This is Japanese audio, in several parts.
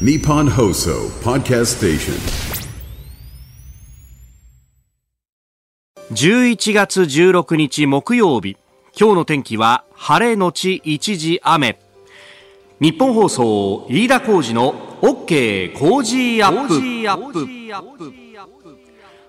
Nippon Hoso Podcast Station. 11月16日木曜日。今日の天気は晴れのち一時雨。日本放送飯田浩二の OK 工事アップ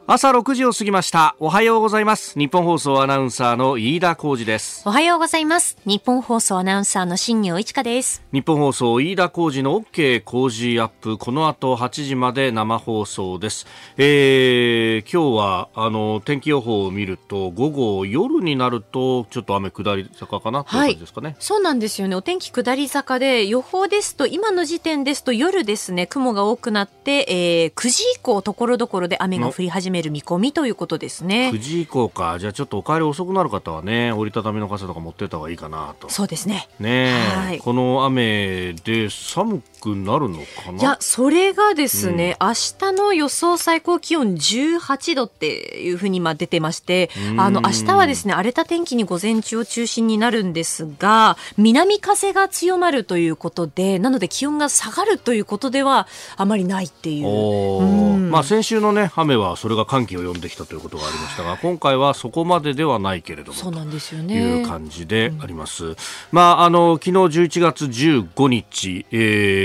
朝6時を過ぎました。おはようございます。日本放送アナウンサーの飯田浩二です。おはようございます。日本放送アナウンサーの新業一華です。日本放送飯田浩二の OK 工事アップ。この後8時まで生放送です、えー、今日はあの天気予報を見ると午後夜になるとちょっと雨下り坂かなという感じですかね、そうなんですよね。お天気下り坂で、予報ですと、今の時点ですと夜ですね、雲が多くなって、えー、9時以降、ところどころで雨が降り始める見込みということですね9。時以降かじゃあちょっとお帰り遅くなる方はね折りたたみの傘とか持ってった方がいいかなとそうですね。ねえ、はいこの雨で寒くなるのかな？いや、それがですね、明日の予想最高気温18度っていうふうに今出てまして、うんあの、明日はですね、荒れた天気に午前中を中心になるんですが、南風が強まるということで、なので気温が下がるということではあまりないっていう。うんまあ、先週の、ね、雨はそれが寒気を呼んできたということがありましたが今回はそこまでではないけれどもそうなんですよとね。いう感じであります。まあ、あの昨日11月15日、え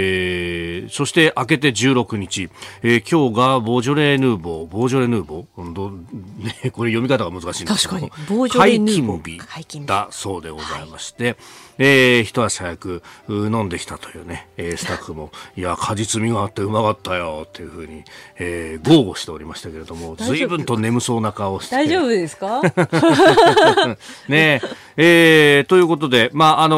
ーそして明けて16日、えー今日がボージョレ・ヌーボー、ボージョレ・ヌーボー、う？んどね、これ読み方が難しいんですけど。確かに。ボージョレヌーボー。解禁日だそうでございまして、えー一足早くう飲んできたというね、えースタッフも、いや、果実味があってうまかったよっていうふうに、えー豪語しておりましたけれども、随分と眠そうな顔をして。大丈夫ですか？ねえーということで、まあ、あの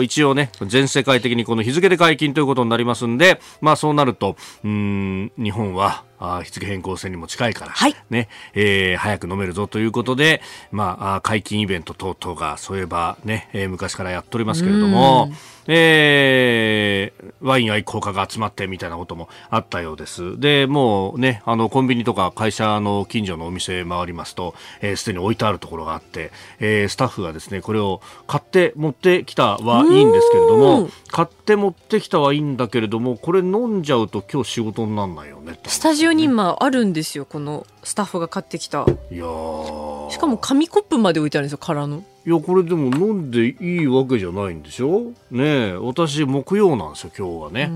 ー一応ね、全世界的にこの日付で解禁ということになりますんで、まあ、そうなると、うーん、日本は、あー日付変更線にも近いから、はいね、えー早く飲めるぞということで、まあ、あー解禁イベント等々が、そういえばね、えー昔からやっておりますけれども、えーワイン愛好家が集まってみたいなこともあったようです。で、もうね、あの、コンビニとか会社の近所のお店回りますと、えーすでに置いてあるところがあって、えースタッフがですね、これを買って持ってきたはいいんですけれどうもん、買って持ってきたはいいんだけれども、これ飲んじゃうと今日仕事になんないよね。スタジオに今あるんですよ、このスタッフが買ってきた。いやーしかも紙コップまで置いてあるんですよ、空の。いや、これでも飲んでいいわけじゃないんでしょ？ねえ、私木曜なんですよ、今日はね。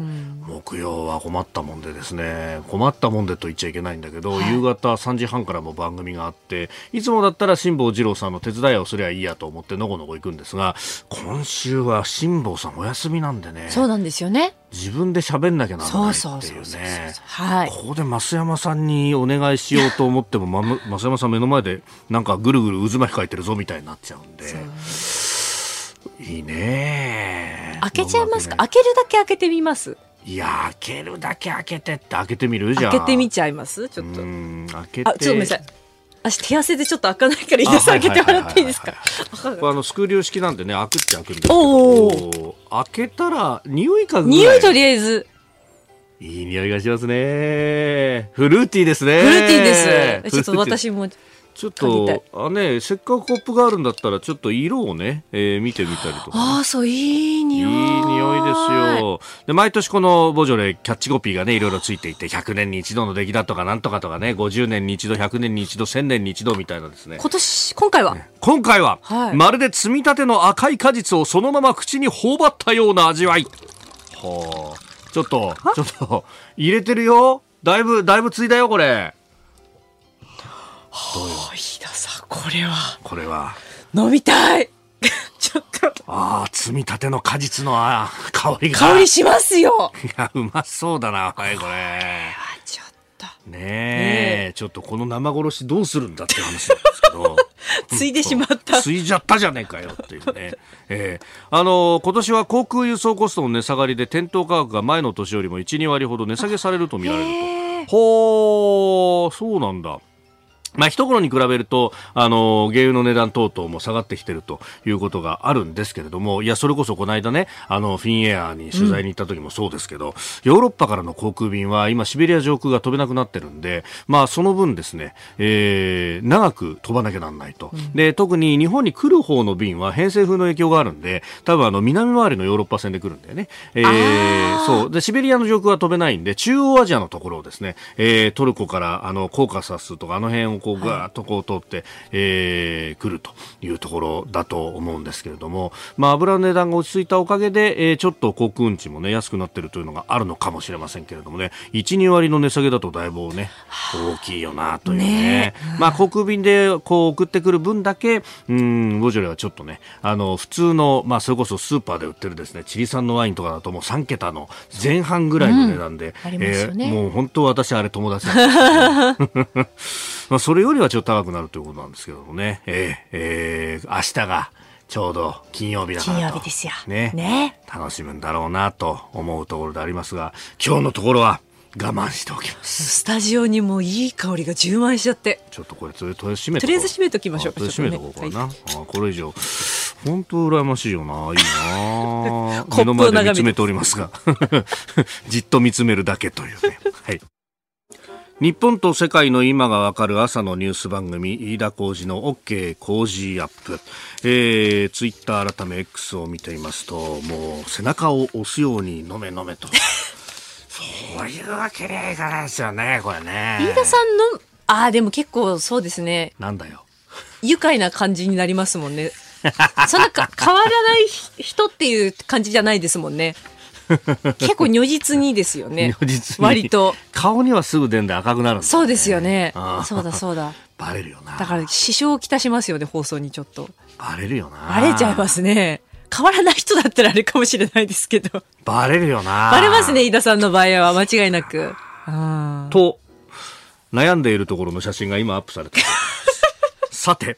木曜は困ったもんでですね、困ったもんでと言っちゃいけないんだけど、夕方3時半からも番組があって、いつもだったら辛坊二郎さんの手伝いをすりゃいいやと思ってのこのこ行くんですが、今週は辛坊さんお休みなんでね、そうなんですよね。自分で喋んなきゃならそうないっていうね。はい。ここで増山さんにお願いしようと思っても、ま、増山さん目の前でなんかぐるぐる渦巻き書いてるぞみたいになっちゃうんで。いいね開けちゃいますか、飲むわ開けるだけ開けてみます？いや開けるだけ開けてって開けてみる？じゃあ。開けてみちゃいます？ちょっと。うん開けて。あちょっとごめんなさい足手汗でちょっと開かないからいいです開けてもらっていいですか？あのスクリュー式なんでね開くっちゃ開くんですけどお開けたら匂い嗅ぐ匂いとりあえず。いい匂いがしますね。フルーティーですね。フルーティーです。ちょっと私もちょっとあねせっかくコップがあるんだったらちょっと色をね、えー見てみたりとかね、ああそういいいい匂い匂いですよ。で、毎年このボジョレキャッチコピーがね、いろいろついていて、100年に一度の出来だとかなんとかとかね、50年に一度、100年に一度、1000年に一度みたいなですね。今年今回は？今回は、はいまるで摘みたての赤い果実をそのまま口に頬張ったような味わい。はあ、ちょっと、ちょっと、入れてるよ。だいぶ、だいぶついだよ、これ。飯田さんこれはこれは？飲みたい ちょっとああ、摘みたての果実のあー香りが。香りしますよいや、うまそうだな、はい、これ。あちょっとねえ、ちょっとこの生殺しどうするんだって話なんですけど。ついでしまったついじゃったじゃねえかよっていうね。ええあの今年は航空輸送コストの値下がりで店頭価格が前の年よりも1、2割ほど値下げされると見られると。ほー、そうなんだ。まあ、一頃に比べると、あの、原油の値段等々も下がってきてるということがあるんですけれども、いや、それこそこの間ね、あの、フィンエアーに取材に行った時もそうですけど、うん、ヨーロッパからの航空便は今、シベリア上空が飛べなくなってるんで、まあ、その分ですね、えー、長く飛ばなきゃなんないと。うん、で、特に日本に来る方の便は偏西風の影響があるんで、多分あの、南回りのヨーロッパ線で来るんだよね。えー、そう。で、シベリアの上空は飛べないんで、中央アジアのところをですね、えー、トルコから、あの、コーカサスとか、あの辺をこう、ガーッとこう、通って、えー、来るというところだと思うんですけれども、まあ、油の値段が落ち着いたおかげで、えー、ちょっと航空運賃もね、安くなっているというのがあるのかもしれませんけれどもね、1、2割の値下げだとだいぶね、大きいよなというね。ね。まあ、航空便でこう送ってくる分だけ、うん、ボジョレはちょっとね、あの、普通の、まあ、それこそスーパーで売ってるですね、チリ産のワインとかだともう3桁の前半ぐらいの値段で、うん、えー、もう本当私あれ友達なんです まあ、それよりはちょっと高くなるということなんですけどもね、えー、えー、明日がちょうど金曜日だから金曜日ですよ。ね。ね。楽しむんだろうなと思うところでありますが、今日のところは我慢しておきます。スタジオにもいい香りが充満しちゃって。ちょっとこれ、とりあえず閉めとりあえず閉めときましょうか。とりあえず閉めとこうかな。はい、あこれ以上。本当羨ましいよな。いいな。目の前で見つめておりますが。じっと見つめるだけというね。はい。日本と世界の今がわかる朝のニュース番組飯田浩司の OK 工事アップ、えー、ツイッター改め X を見ていますともう背中を押すように飲め飲めと。そういうわけにはいかないですよねこれね。飯田さんのああでも結構そうですね。なんだよ。愉快な感じになりますもんね。そんなか変わらない人っていう感じじゃないですもんね 結構如実にですよね。如実に。割と。顔にはすぐ出んで赤くなるね、そうですよね。そうだそうだ。バレるよな。だから支障をきたしますよね、放送にちょっと。バレるよな。バレちゃいますね。変わらない人だったらあれかもしれないですけど。バレるよな。バレますね、飯田さんの場合は間違いなく。と、悩んでいるところの写真が今アップされて さて、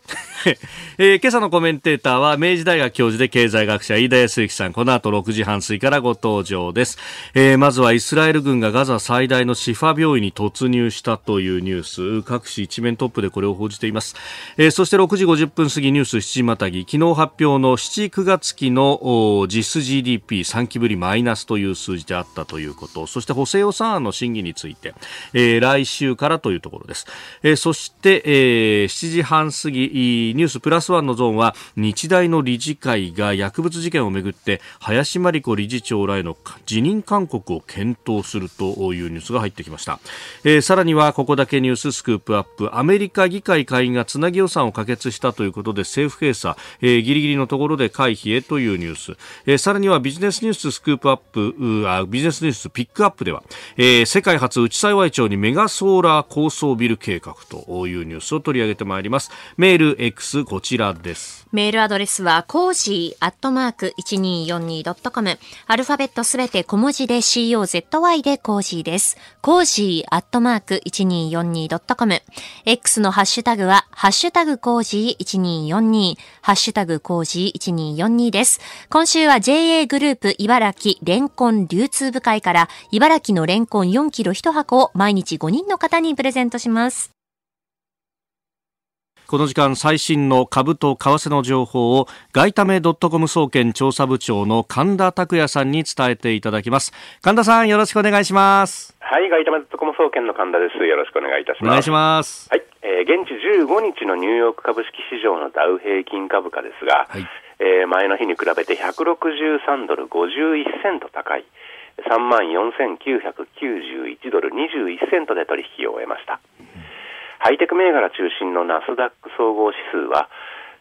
えー、今朝のコメンテーターは明治大学教授で経済学者飯田康之さん。この後6時半過ぎからご登場です、えー、まずはイスラエル軍がガザ最大のシファ病院に突入したというニュース。各紙一面トップでこれを報じています、えー、そして6時50分過ぎニュース7時またぎ昨日発表の7、9月期の実質 GDP3 期ぶりマイナスという数字であったということ。そして補正予算案の審議について、えー、来週からというところです、えー、そして、えー、7時半過ぎニュースプラスワンのゾーンは日大の理事会が薬物事件をめぐって林真理子理事長らへの辞任勧告を検討するというニュースが入ってきました、えー、さらにはここだけニューススクープアップ。アメリカ議会下院がつなぎ予算を可決したということで政府閉鎖、えー、ギリギリのところで回避へというニュース、えー、さらにはビジネスニューススクープアップあビジネスニュースピックアップでは、えー、世界初内幸町にメガソーラー高層ビル計画というニュースを取り上げてまいります。メール X こちらです。メールアドレスは、 cozy アットマーク 1242.com。アルファベットすべて小文字で COZY で cozy です。 cozy アットマーク 1242.com。X のハッシュタグは、ハッシュタグ cozy 1242、ハッシュタグ cozy 1242です。今週は JA グループ茨城レンコン流通部会から茨城のレンコン4キロ1箱を毎日5人の方にプレゼントします。この時間最新の株と為替の情報を外為ドットコム総研調査部長の神田拓也さんに伝えていただきます。神田さんよろしくお願いします。はい外為ドットコム総研の神田です。よろしくお願いいたします。お願いしますはい、えー、現地15日のニューヨーク株式市場のダウ平均株価ですが、はい。えー、前の日に比べて163ドル51セント高い。3万4991ドル21セントで取引を終えました、ハイテク銘柄中心のナスダック総合指数は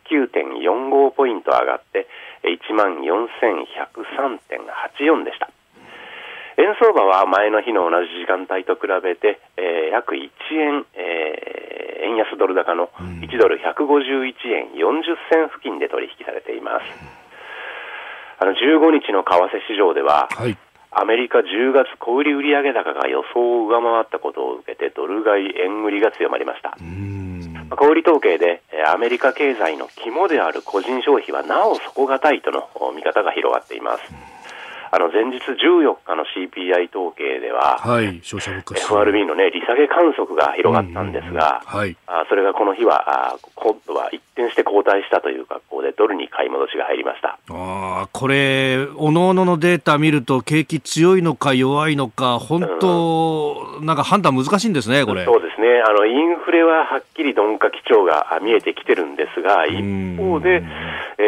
9.45ポイント上がって1万4103.84でした。円相場は前の日の同じ時間帯と比べて、えー、約1円、えー、円安ドル高の1ドル151円40銭付近で取引されています。あの15日の為替市場では、はい、アメリカ10月小売売上高が予想を上回ったことを受けてドル買い円売りが強まりました。小売統計でアメリカ経済の肝である個人消費はなお底堅いとの見方が広がっていますあの前日14日の CPI 統計では、はい、消費者物価 FRB の、ね、利下げ観測が広がったんですが、はい、あそれがこの日はあ今度は一転して後退したという格好で、ドルに買い戻しが入りました。あこれ、おのおののデータ見ると、景気強いのか弱いのか、本当、うん、なんか判断難しいんですね、これ。そうですね。あのインフレははっきり鈍化基調が見えてきてるんですが、一方で、え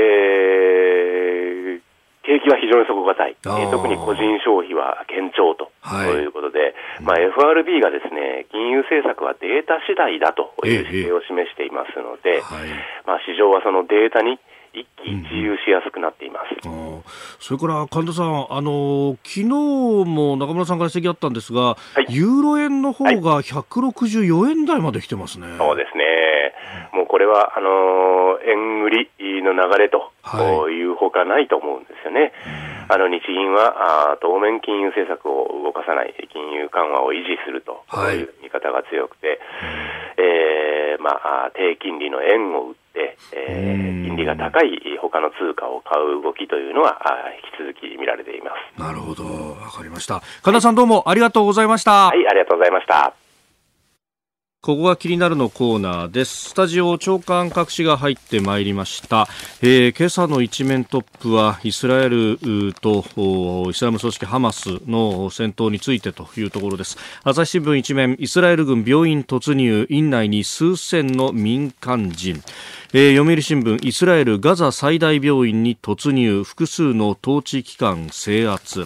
ー、景気は非常に底堅い、えー、特に個人消費は堅調と、はい、いうことで、まあ、FRB がですね金融政策はデータ次第だという姿勢を示していますので、ええまあ、市場はそのデータに一喜一憂しやすくなっています、うん、それから神田さん、あの昨日も中村さんから指摘あったんですが、はい、ユーロ円の方が164円台まで来てますね。はい、そうですね。もうこれはあの円売りの流れとい。うほかないと思うんですよね。あの日銀はあ当面金融政策を動かさない、金融緩和を維持するとい。う見方が強くて、えー、まあ、低金利の円を売って、えー、金利が高い他の通貨を買う動きというのは引き続き見られています。なるほど、わかりました。神田さんどうもありがとうございました。はい、ありがとうございました。ここが気になるのコーナーです。スタジオ長官各紙が入ってまいりました。えー、今朝の一面トップはイスラエルとイスラム組織ハマスの戦闘についてというところです。朝日新聞一面、イスラエル軍病院突入、院内に数千の民間人。えー、読売新聞、イスラエルガザ最大病院に突入、複数の統治機関制圧。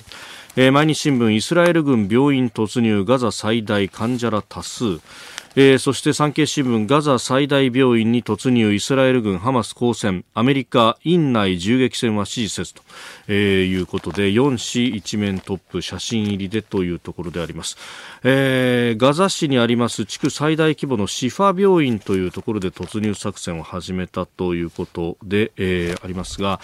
えー、毎日新聞、イスラエル軍病院突入、ガザ最大患者ら多数。えー、そして産経新聞ガザ最大病院に突入イスラエル軍ハマス交戦。アメリカ院内銃撃戦は支持せずと、えー、いうことで4市一面トップ写真入りでというところであります、えー、ガザ市にあります地区最大規模のシファ病院というところで突入作戦を始めたということで、えー、ありますが、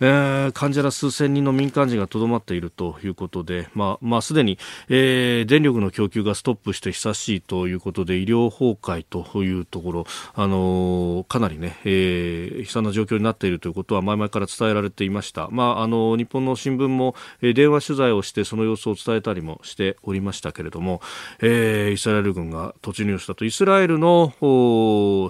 えー、患者ら数千人の民間人がとどまっているということで、まあ、まあ、すでに、えー、電力の供給がストップして久しいということで医療療崩壊というところ、あのかなりね、えー、悲惨な状況になっているということは前々から伝えられていました。まあ、あの日本の新聞も、え、電話取材をしてその様子を伝えたりもしておりましたけれども、えー、イスラエル軍が突入したとイスラエルの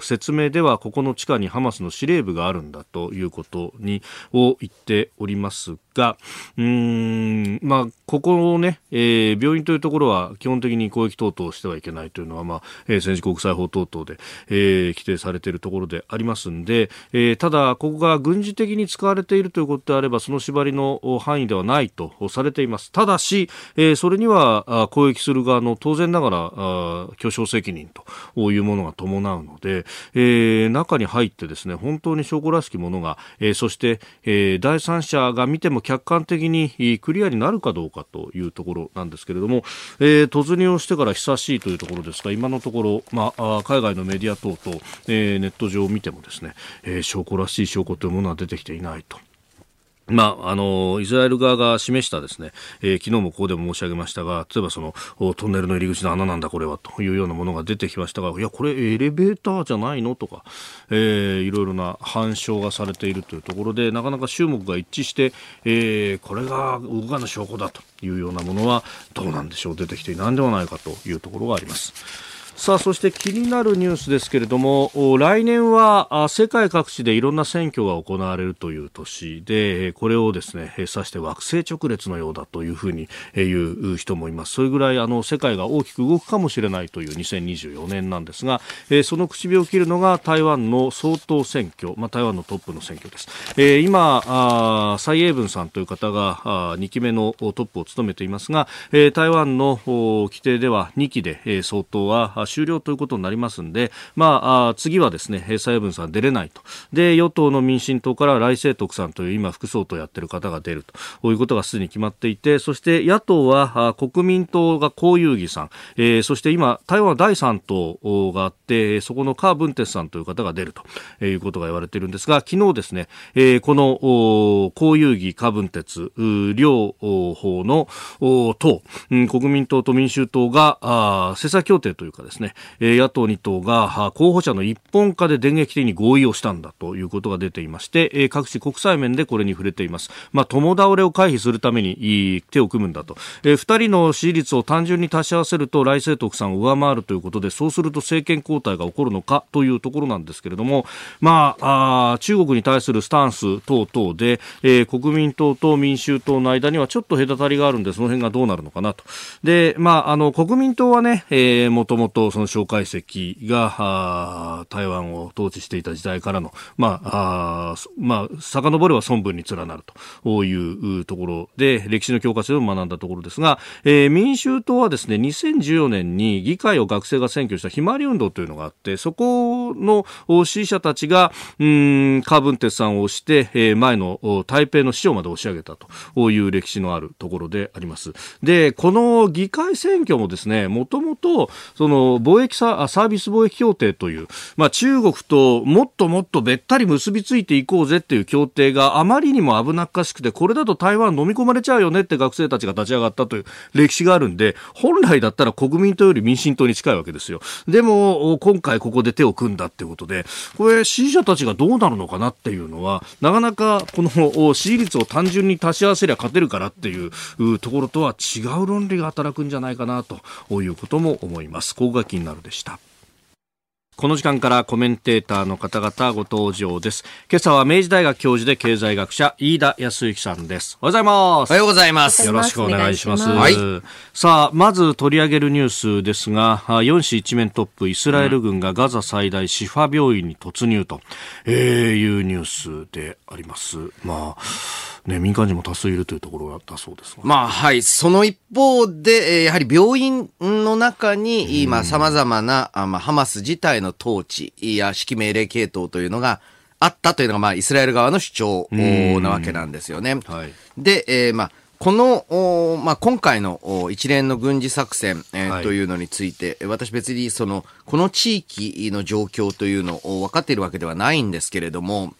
説明ではここの地下にハマスの司令部があるんだということにを言っておりますが、うん、まあ、ここをね、えー、病院というところは基本的に攻撃等々してはいけないというのは、まあ、ー、戦時国際法等々で、えー、規定されているところでありますんで、えー、ただ、ここが軍事的に使われているということであれば、その縛りの範囲ではないとされています。ただし、えー、それには攻撃する側の当然ながら、巨匠責任というものが伴うので、えー、中に入ってですね、本当に証拠らしきものが、えー、そして、えー、第三者が見ても客観的にクリアになるかどうかというところなんですけれども、えー、突入をしてから久しいというところですが、今のところ、まあ、海外のメディア等々、えー、ネット上を見てもですね、えー、証拠らしい証拠というものは出てきていないと。まあ、あの、イスラエル側が示したですね、えー、昨日もここでも申し上げましたが、例えばその、トンネルの入り口の穴なんだこれはというようなものが出てきましたが、いや、これエレベーターじゃないのとか、えー、いろいろな反証がされているというところで、なかなか衆目が一致して、えー、これが動かぬ証拠だというようなものは、どうなんでしょう、出てきていないんではないかというところがあります。さあそして気になるニュースですけれども来年は世界各地でいろんな選挙が行われるという年でこれをですね指して惑星直列のようだというふうに言う人もいます。それぐらいあの世界が大きく動くかもしれないという2024年なんですがその口火を切るのが台湾の総統選挙、まあ、台湾のトップの選挙です。今蔡英文さんという方が2期目のトップを務めていますが台湾の規定では2期で総統は終了ということになりますんで、まあ、次はですね、蔡英文さん出れないと。で、与党の民進党から来清徳さんという今副総統やってる方が出ると。いうことがすでに決まっていて、そして野党は国民党が江遊義さん、えー、そして今、台湾第3党があって、そこのカー・ブンテスさんという方が出ると。いうことが言われているんですが、昨日ですね、え、この江遊義、カー・ブンテツ、両方の党、国民党と民衆党が、政策協定というかですですね、野党2党が候補者の一本化で電撃的に合意をしたんだということが出ていまして、各地国際面でこれに触れています。まあ、共倒れを回避するために手を組むんだと。2人の支持率を単純に足し合わせると来清徳さんを上回るということで、そうすると政権交代が起こるのかというところなんですけれども、まあ、あ中国に対するスタンス等々で、えー、国民党と民衆党の間にはちょっと隔たりがあるんで、その辺がどうなるのかなと。で、まあ、あの、国民党はね、えー、もともとその蒋介石が、台湾を統治していた時代からの、まあ、あまあ、遡れば孫文に連なるというところで、歴史の教科書を学んだところですが、えー、民衆党はですね、2014年に議会を学生が占拠したひまわり運動というのがあって、そこの支持者たちが、うん、カーブンテスさんを押して、えー、前の台北の市長まで押し上げたという歴史のあるところであります。で、この議会選挙もですね、もともと、その貿易ササービス貿易協定という、まあ中国ともっともっとべったり結びついていこうぜっていう協定があまりにも危なっかしくて、これだと台湾飲み込まれちゃうよねって学生たちが立ち上がったという歴史があるんで、本来だったら国民党より民進党に近いわけですよ。でも、今回ここで手を組んだってことで、これ支持者たちがどうなるのかなっていうのは、なかなかこの支持率を単純に足し合わせりゃ勝てるからっていうところとは違う論理が働くんじゃないかなということも思います。ここが気になるでした。この時間からコメンテーターの方々ご登場です。今朝は明治大学教授で経済学者飯田康之さんです。おはようございます。おはようございます。よろしくお願いします。はい、さあ、まず取り上げるニュースですが、4市一面トップ、イスラエル軍がガザ最大シファ病院に突入と、えー、いうニュースであります。まあね、民間人も多数いるというところだそうですまあ、はい。その一方で、やはり病院の中に、今、様々な、まあ、ハマス自体の統治や指揮命令系統というのがあったというのが、まあ、イスラエル側の主張なわけなんですよね。はい、で、えー、まあ、この、まあ、今回の一連の軍事作戦、えーはい、というのについて、私別にその、この地域の状況というのを分かっているわけではないんですけれども、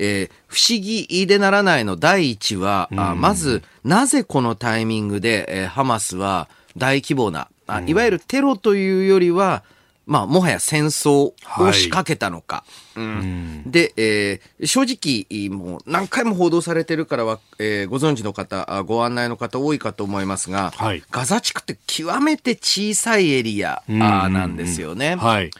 えー、不思議でならないの第一は、うん、あまず、なぜこのタイミングで、えー、ハマスは大規模な、あいわゆるテロというよりは、まあ、もはや戦争を仕掛けたのか。はい、うん、で、えー、正直、もう何回も報道されてるからは、えー、ご存知の方、ご案内の方多いかと思いますが、はい、ガザ地区って極めて小さいエリアなんですよね。はい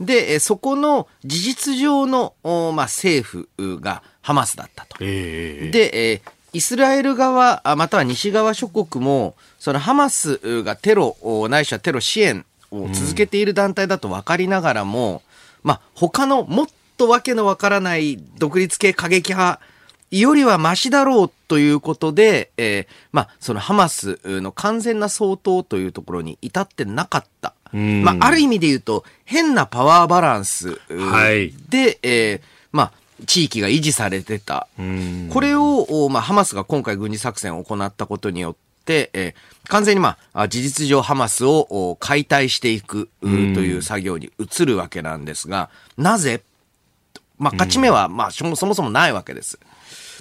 で、そこの事実上の、まあ、政府がハマスだったと。えー、で、えー、イスラエル側、または西側諸国も、そのハマスがテロ、ないしはテロ支援を続けている団体だと分かりながらも、うん、まあ、他のもっとわけのわからない独立系過激派よりはマシだろうということで、えー、まあ、そのハマスの完全な相当というところに至ってなかった。まあ、ある意味で言うと、変なパワーバランスで、はい、えー、まあ、地域が維持されてた。これを、まあ、ハマスが今回軍事作戦を行ったことによって、えー、完全にまあ、事実上ハマスを解体していくという作業に移るわけなんですが、なぜまあ、勝ち目は、まあ、そもそもないわけです。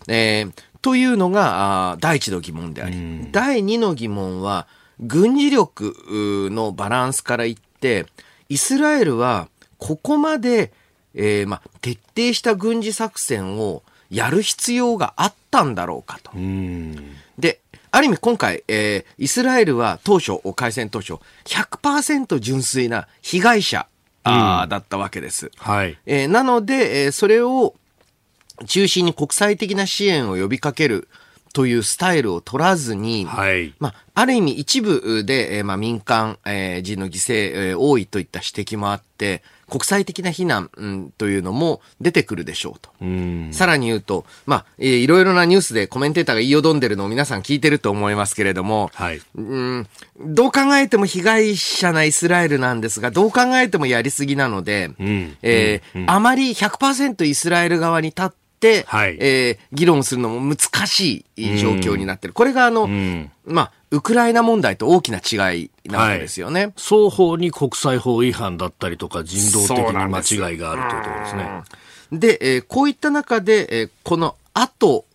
えー、というのが、第一の疑問であり、第二の疑問は、軍事力のバランスから言って、イスラエルはここまで、えー、まあ、徹底した軍事作戦をやる必要があったんだろうかと。で、ある意味今回、えー、イスラエルは当初、開戦当初、100%純粋な被害者、あだったわけです。はい。えー、なので、えー、それを中心に国際的な支援を呼びかけるというスタイルを取らずに、はい、まあ、ある意味一部で、えー、まあ、民間、えー、人の犠牲、えー、多いといった指摘もあって、国際的な非難、うん、というのも出てくるでしょうと。うさらに言うと、まあ、えー、いろいろなニュースでコメンテーターが言いよどんでるのを皆さん聞いてると思いますけれども、はい、うんどう考えても被害者なイスラエルなんですが、どう考えてもやりすぎなので、うん、えー、うん、あまり100%イスラエル側に立って、はい、えー、議論するのも難しい状況になってる。これがあの、まあ、ウクライナ問題と大きな違いなわけですよね、はい、双方に国際法違反だったりとか人道的に間違いがあるというところですね。で、えー、こういった中で、えー、この後、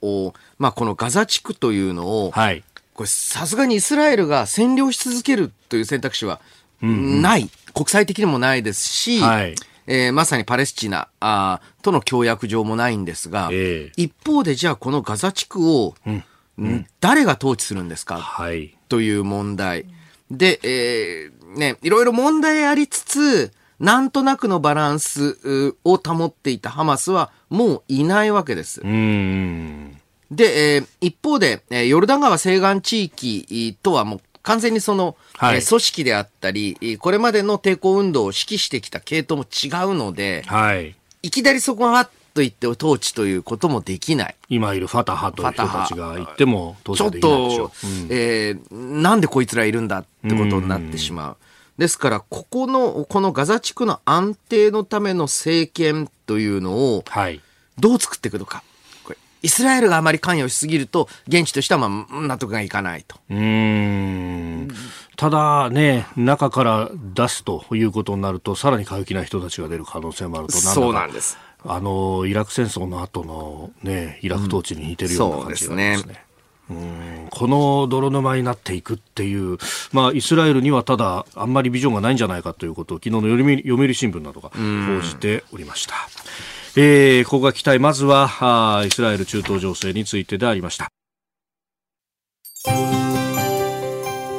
まあ、このガザ地区というのを、はい、これさすがにイスラエルが占領し続けるという選択肢はない。国際的にもないですし、はいえーまさにパレスチナあーとの協約上もないんですが、ええ一方でじゃあこのガザ地区を、ん誰が統治するんですか？はい。という問題。で、えーね、いろいろ問題ありつつ、なんとなくのバランスうを保っていたハマスはもういないわけです。で、えー一方で、えーヨルダン川西岸地域とはもう完全にその、はいえー組織であったり、えーこれまでの抵抗運動を指揮してきた系統も違うので、はい。いきなりそこがわっと言って統治ということもできない。今いるファタハという人たちが言っても、当ちょっ然できないでしょとう。うん、えーなんでこいつらいるんだってことになってしまう。ですから、ここの、このガザ地区の安定のための政権というのをはい。どう作っていくのか。これイスラエルがあまり関与しすぎると、現地としてはまあ納得がいかないと。うーんただね、中から出すということになると、さらに過激な人たちが出る可能性もあると、そうなんです。あの、イラク戦争の後のね、イラク統治に似てるような感じがありますね。うん、この泥沼になっていくっていう、まあ、イスラエルにはただ、あんまりビジョンがないんじゃないかということを、昨日の読売読売新聞などが報じておりました。えー、ここが期待、まずはあイスラエル中東情勢についてでありました。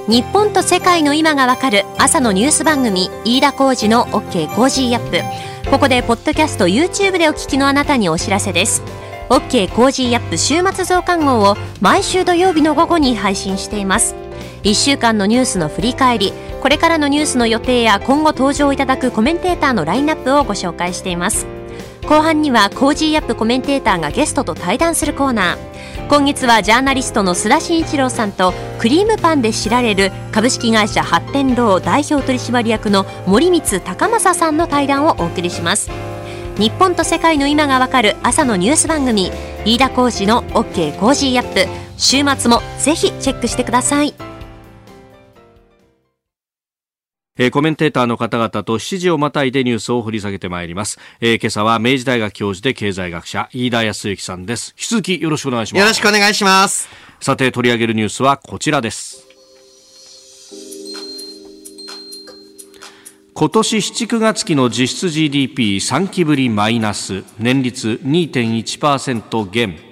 日本と世界の今がわかる朝のニュース番組飯田浩二の OK コージーアップ。ここでポッドキャスト YouTube でお聞きのあなたにお知らせです。OK コージーアップ週末増刊号を毎週土曜日の午後に配信しています。1週間のニュースの振り返りこれからのニュースの予定や今後登場いただくコメンテーターのラインナップをご紹介しています。後半には Cozy up コメンテーターがゲストと対談するコーナー。今月はジャーナリストの須田慎一郎さんとクリームパンで知られる株式会社八天堂代表取締役の森光孝雅さんの対談をお送りします。日本と世界の今がわかる朝のニュース番組飯田浩司の OK Cozy up。週末もぜひチェックしてください。えーコメンテーターの方々と7時をまたいでニュースを掘り下げてまいります。えー今朝は明治大学教授で経済学者、飯田泰之さんです。引き続きよろしくお願いします。よろしくお願いします。さて取り上げるニュースはこちらです。今年7、9月期の実質 GDP3 期ぶりマイナス、年率2.1%減。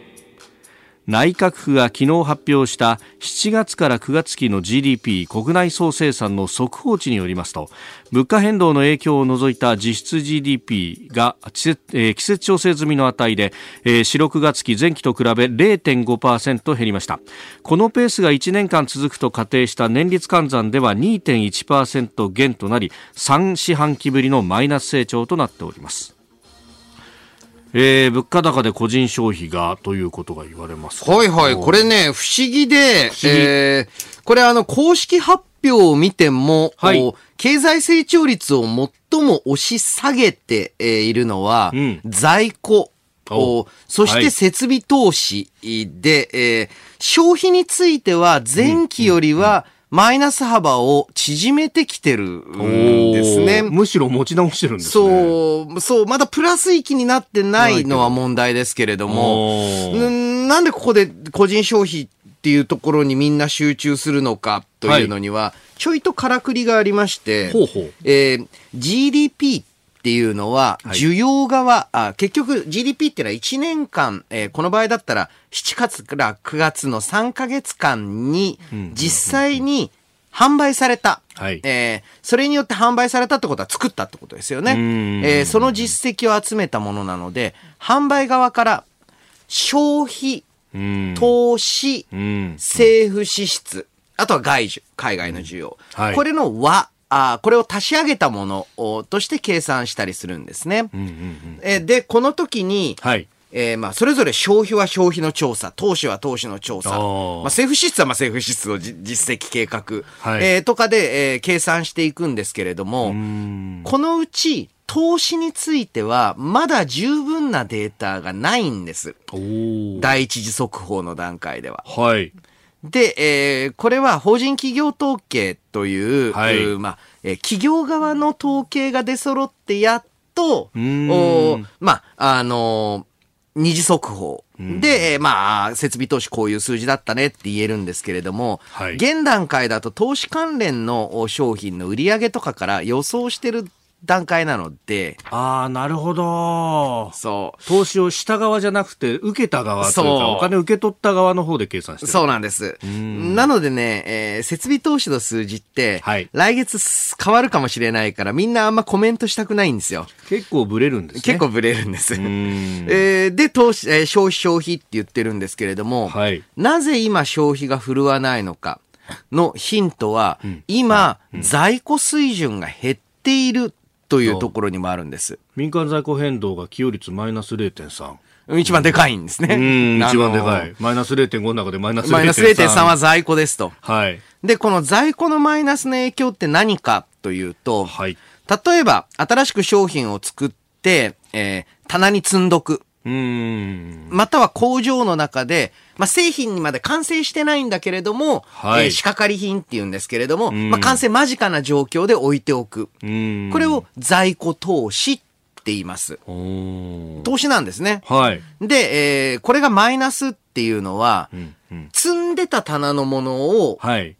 内閣府が昨日発表した7月から9月期の GDP 国内総生産の速報値によりますと物価変動の影響を除いた実質 GDP が季節,、調整済みの値で、4、6月期前期と比べ0.5%減りました。このペースが1年間続くと仮定した年率換算では2.1%減となり3四半期ぶりのマイナス成長となっております。えー、物価高で個人消費がということが言われます。はいはい。これね、不思議で、議。えーこれあの、公式発表を見ても、はい。お経済成長率を最も押し下げてえーいるのは、うん。在庫。そしはい。て設備投資で、えー消費については前期よりはマイナス幅を縮めてきてるんですね。むしろ持ち直してるんですね。そう、そう、まだプラス域になってないのは問題ですけれども、なんでここで個人消費っていうところにみんな集中するのかというのには、ちょいとからくりがありまして、ほうほう。えー GDP っていうのは、はい。需要側、あ結局 GDP っていうのは1年間、えーこの場合だったら7月から9月の3ヶ月間に実際に販売された、はい。えーそれによって販売されたってことは作ったってことですよね。んえーその実績を集めたものなので、販売側から消費、うん。投資、うん。政府支出、あとは外需、海外の需要。はい。これの和、あこれを足し上げたものをとして計算したりするんですね。うんうんうん。えーで、この時に、はい。えーまあ、それぞれ消費は消費の調査、投資は投資の調査、まあ政府支出はまあ政府支出のじ実績計画、はいえーとかで、えー計算していくんですけれども、うん。このうち投資についてはまだ十分なデータがないんです。第一次速報の段階では。はい。で、えーこれは法人企業統計という、はい。うまあ、えー企業側の統計が出揃ってやっと、おまあ、あのー二次速報。で、えーまあ、設備投資こういう数字だったねって言えるんですけれども、はい。現段階だと投資関連のお商品の売り上げとかから予想してる段階なので、ああ、なるほど。そう。投資をした側じゃなくて、受けた側というそうか、お金を受け取った側の方で計算してる。そうなんです。なのでね、えー設備投資の数字って、はい来月す変わるかもしれないから、みんなあんまコメントしたくないんですよ。結構ブレるんですね。結構ブレるんです。ん えーで、投資、えー消費消費って言ってるんですけれども、はいなぜ今消費が振るわないのかのヒントは、今、在庫水準が減っているというところにもあるんです。民間在庫変動が寄与率マイナス0.3。一番でかいんですね。一番でかい。マイナス0.5の中でマイナス0.3。マイナス0.3は在庫ですと。はい。で、この在庫のマイナスの影響って何かというと、はい。例えば、新しく商品を作って、えー棚に積んどく。うーん。または工場の中で、まあ、製品にまで完成してないんだけれども、はいえー仕掛かり品っていうんですけれども、んまあ、完成間近な状況で置いておく。これを在庫投資って言います。投資なんですね。はい。で、えーこれがマイナスっていうのは、うん。うん。積んでた棚のものをはい。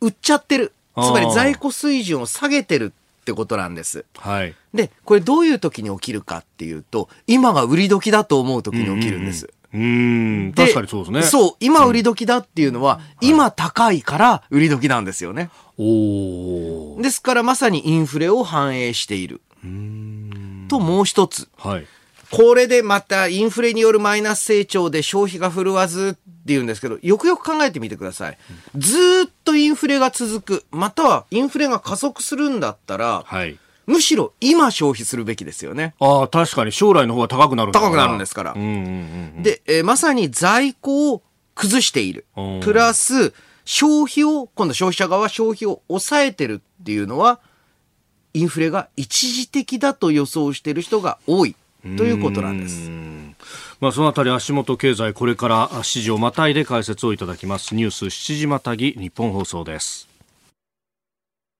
売っちゃってる。つあーまり在庫水準を下げてるってことなんです。はい。で、これどういう時に起きるかっていうと、今が売り時だと思う時に起きるんです。うーん。で確かにそうですね。そう、今売り時だっていうのは、今高いから売り時なんですよね。おー。ですからまさにインフレを反映している。ともう一つ。はい。これでまたインフレによるマイナス成長で消費が振るわずって言うんですけど、よくよく考えてみてください。ずーっとインフレが続く、またはインフレが加速するんだったら、はい。むしろ今消費するべきですよね。ああ、確かに将来の方が高くなる高くなるんですからうんうんうん。で、えーまさに在庫を崩しているうん。プラス、消費を、今度消費者側は消費を抑えてるっていうのは、インフレが一時的だと予想している人が多いということなんです。まあ、そのあたり足元経済、これから市場またいで解説をいただきます。ニュース7時またぎ、日本放送です。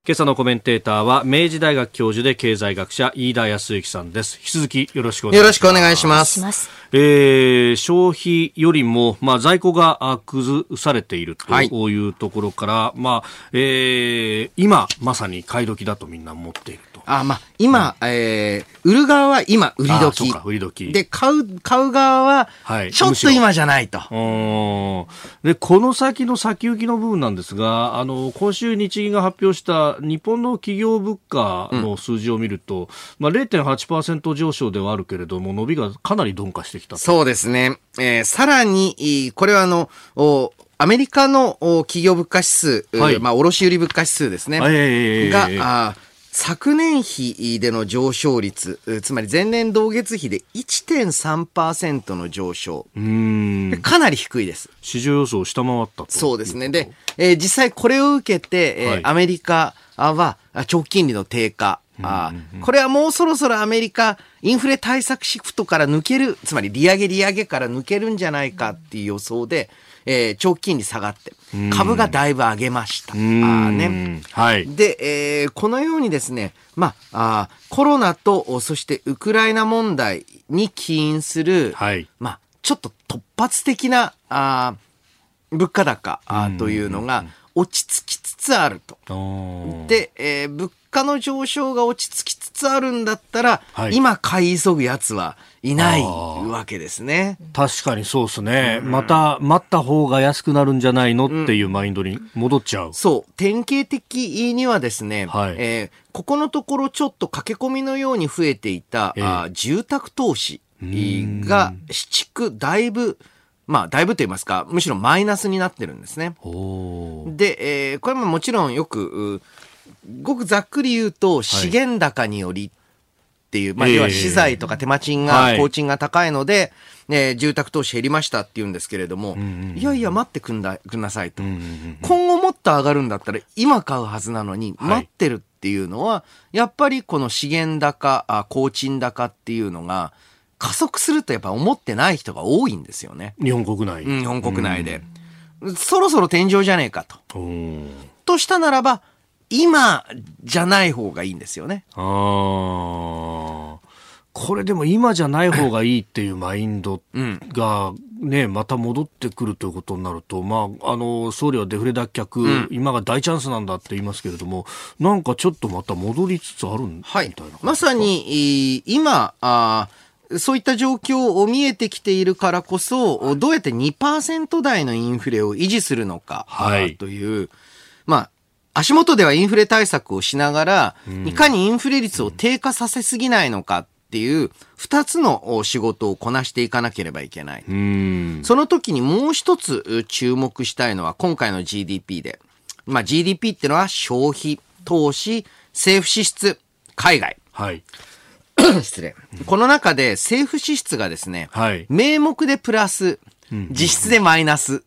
今朝のコメンテーターは、明治大学教授で経済学者、飯田康之さんです。引き続きよろしくお願いします。よろしくお願いします。します。えー消費よりも、まあ、在庫があ崩されているとはいいうところから、まあえー今、まさに買い時だとみんな思っていると。あ、まあ、今、えー売る側は今、売り時か。売り時で、買う、買う側ははい、ちょっと今じゃないと。うーんで、この先の先行きの部分なんですが、あの、今週日銀が発表した日本の企業物価の数字を見ると、まあ0.8%上昇ではあるけれども、伸びがかなり鈍化してきたと。そうですね。えーさらに、いいこれはあの、おアメリカのお企業物価指数、はいまあ、卸売物価指数ですね。ええが、あー昨年比での上昇率、うつまり前年同月比で1.3%の上昇。かなり低いです。市場予想を下回ったと。そうですね。で、えー実際これを受けて、えーはいアメリカはあ長期金利の低下。あーこれはもうそろそろアメリカ、インフレ対策シフトから抜ける、つまり利上げ利上げから抜けるんじゃないかっていう予想で、えー長期金利下がって、株がだいぶ上げました。あね。はい。で、えーこのようにですね、まあ、あーコロナと、おそしてウクライナ問題に起因する、はい。まあ、ちょっと突発的な、あー物価高というのが落ち着きつつあると。で、で、えー物価の上昇が落ち着きつつあるんだったら、はい今買い急ぐやつはいないわけですね。確かにそうですね。また、待った方が安くなるんじゃないのっていうマインドに戻っちゃう。そう、典型的にはですね、はいえーここのところちょっと駆け込みのように増えていた、ええあー住宅投資が、市区だいぶ、まあ、だいぶと言いますか、むしろマイナスになってるんですね。で、えーこれももちろんよく、うごくざっくり言うと、資源高によりっていう、まあ、ええ要は資材とか手間賃が、はい工賃が高いので、ね、住宅投資減りましたって言うんですけれども、いやいや、待ってくんだ、くんなさいと。今後もっと上がるんだったら、今買うはずなのに、はい待ってるっていうのは、やっぱりこの資源高、あ工賃高っていうのが、加速するとやっぱ思ってない人が多いんですよね。日本国内。うん日本国内で。そろそろ天井じゃねえかと。としたならば、今じゃない方がいいんですよね。あー。これでも今じゃない方がいいっていうマインドがね、また戻ってくるということになると、まあ、あの、総理はデフレ脱却、うん、今が大チャンスなんだって言いますけれども、なんかちょっとまた戻りつつあるみたいな、はい、まさに、今、あそういった状況を見えてきているからこそ、どうやって2%台のインフレを維持するのか、はい、という、まあ、足元ではインフレ対策をしながら、いかにインフレ率を低下させすぎないのかっていう二つの仕事をこなしていかなければいけない。その時にもう一つ注目したいのは今回の GDP で。まあ GDP ってのは消費、投資、政府支出、海外。はい。失礼。この中で政府支出がですね、はい、名目でプラス、実質でマイナス。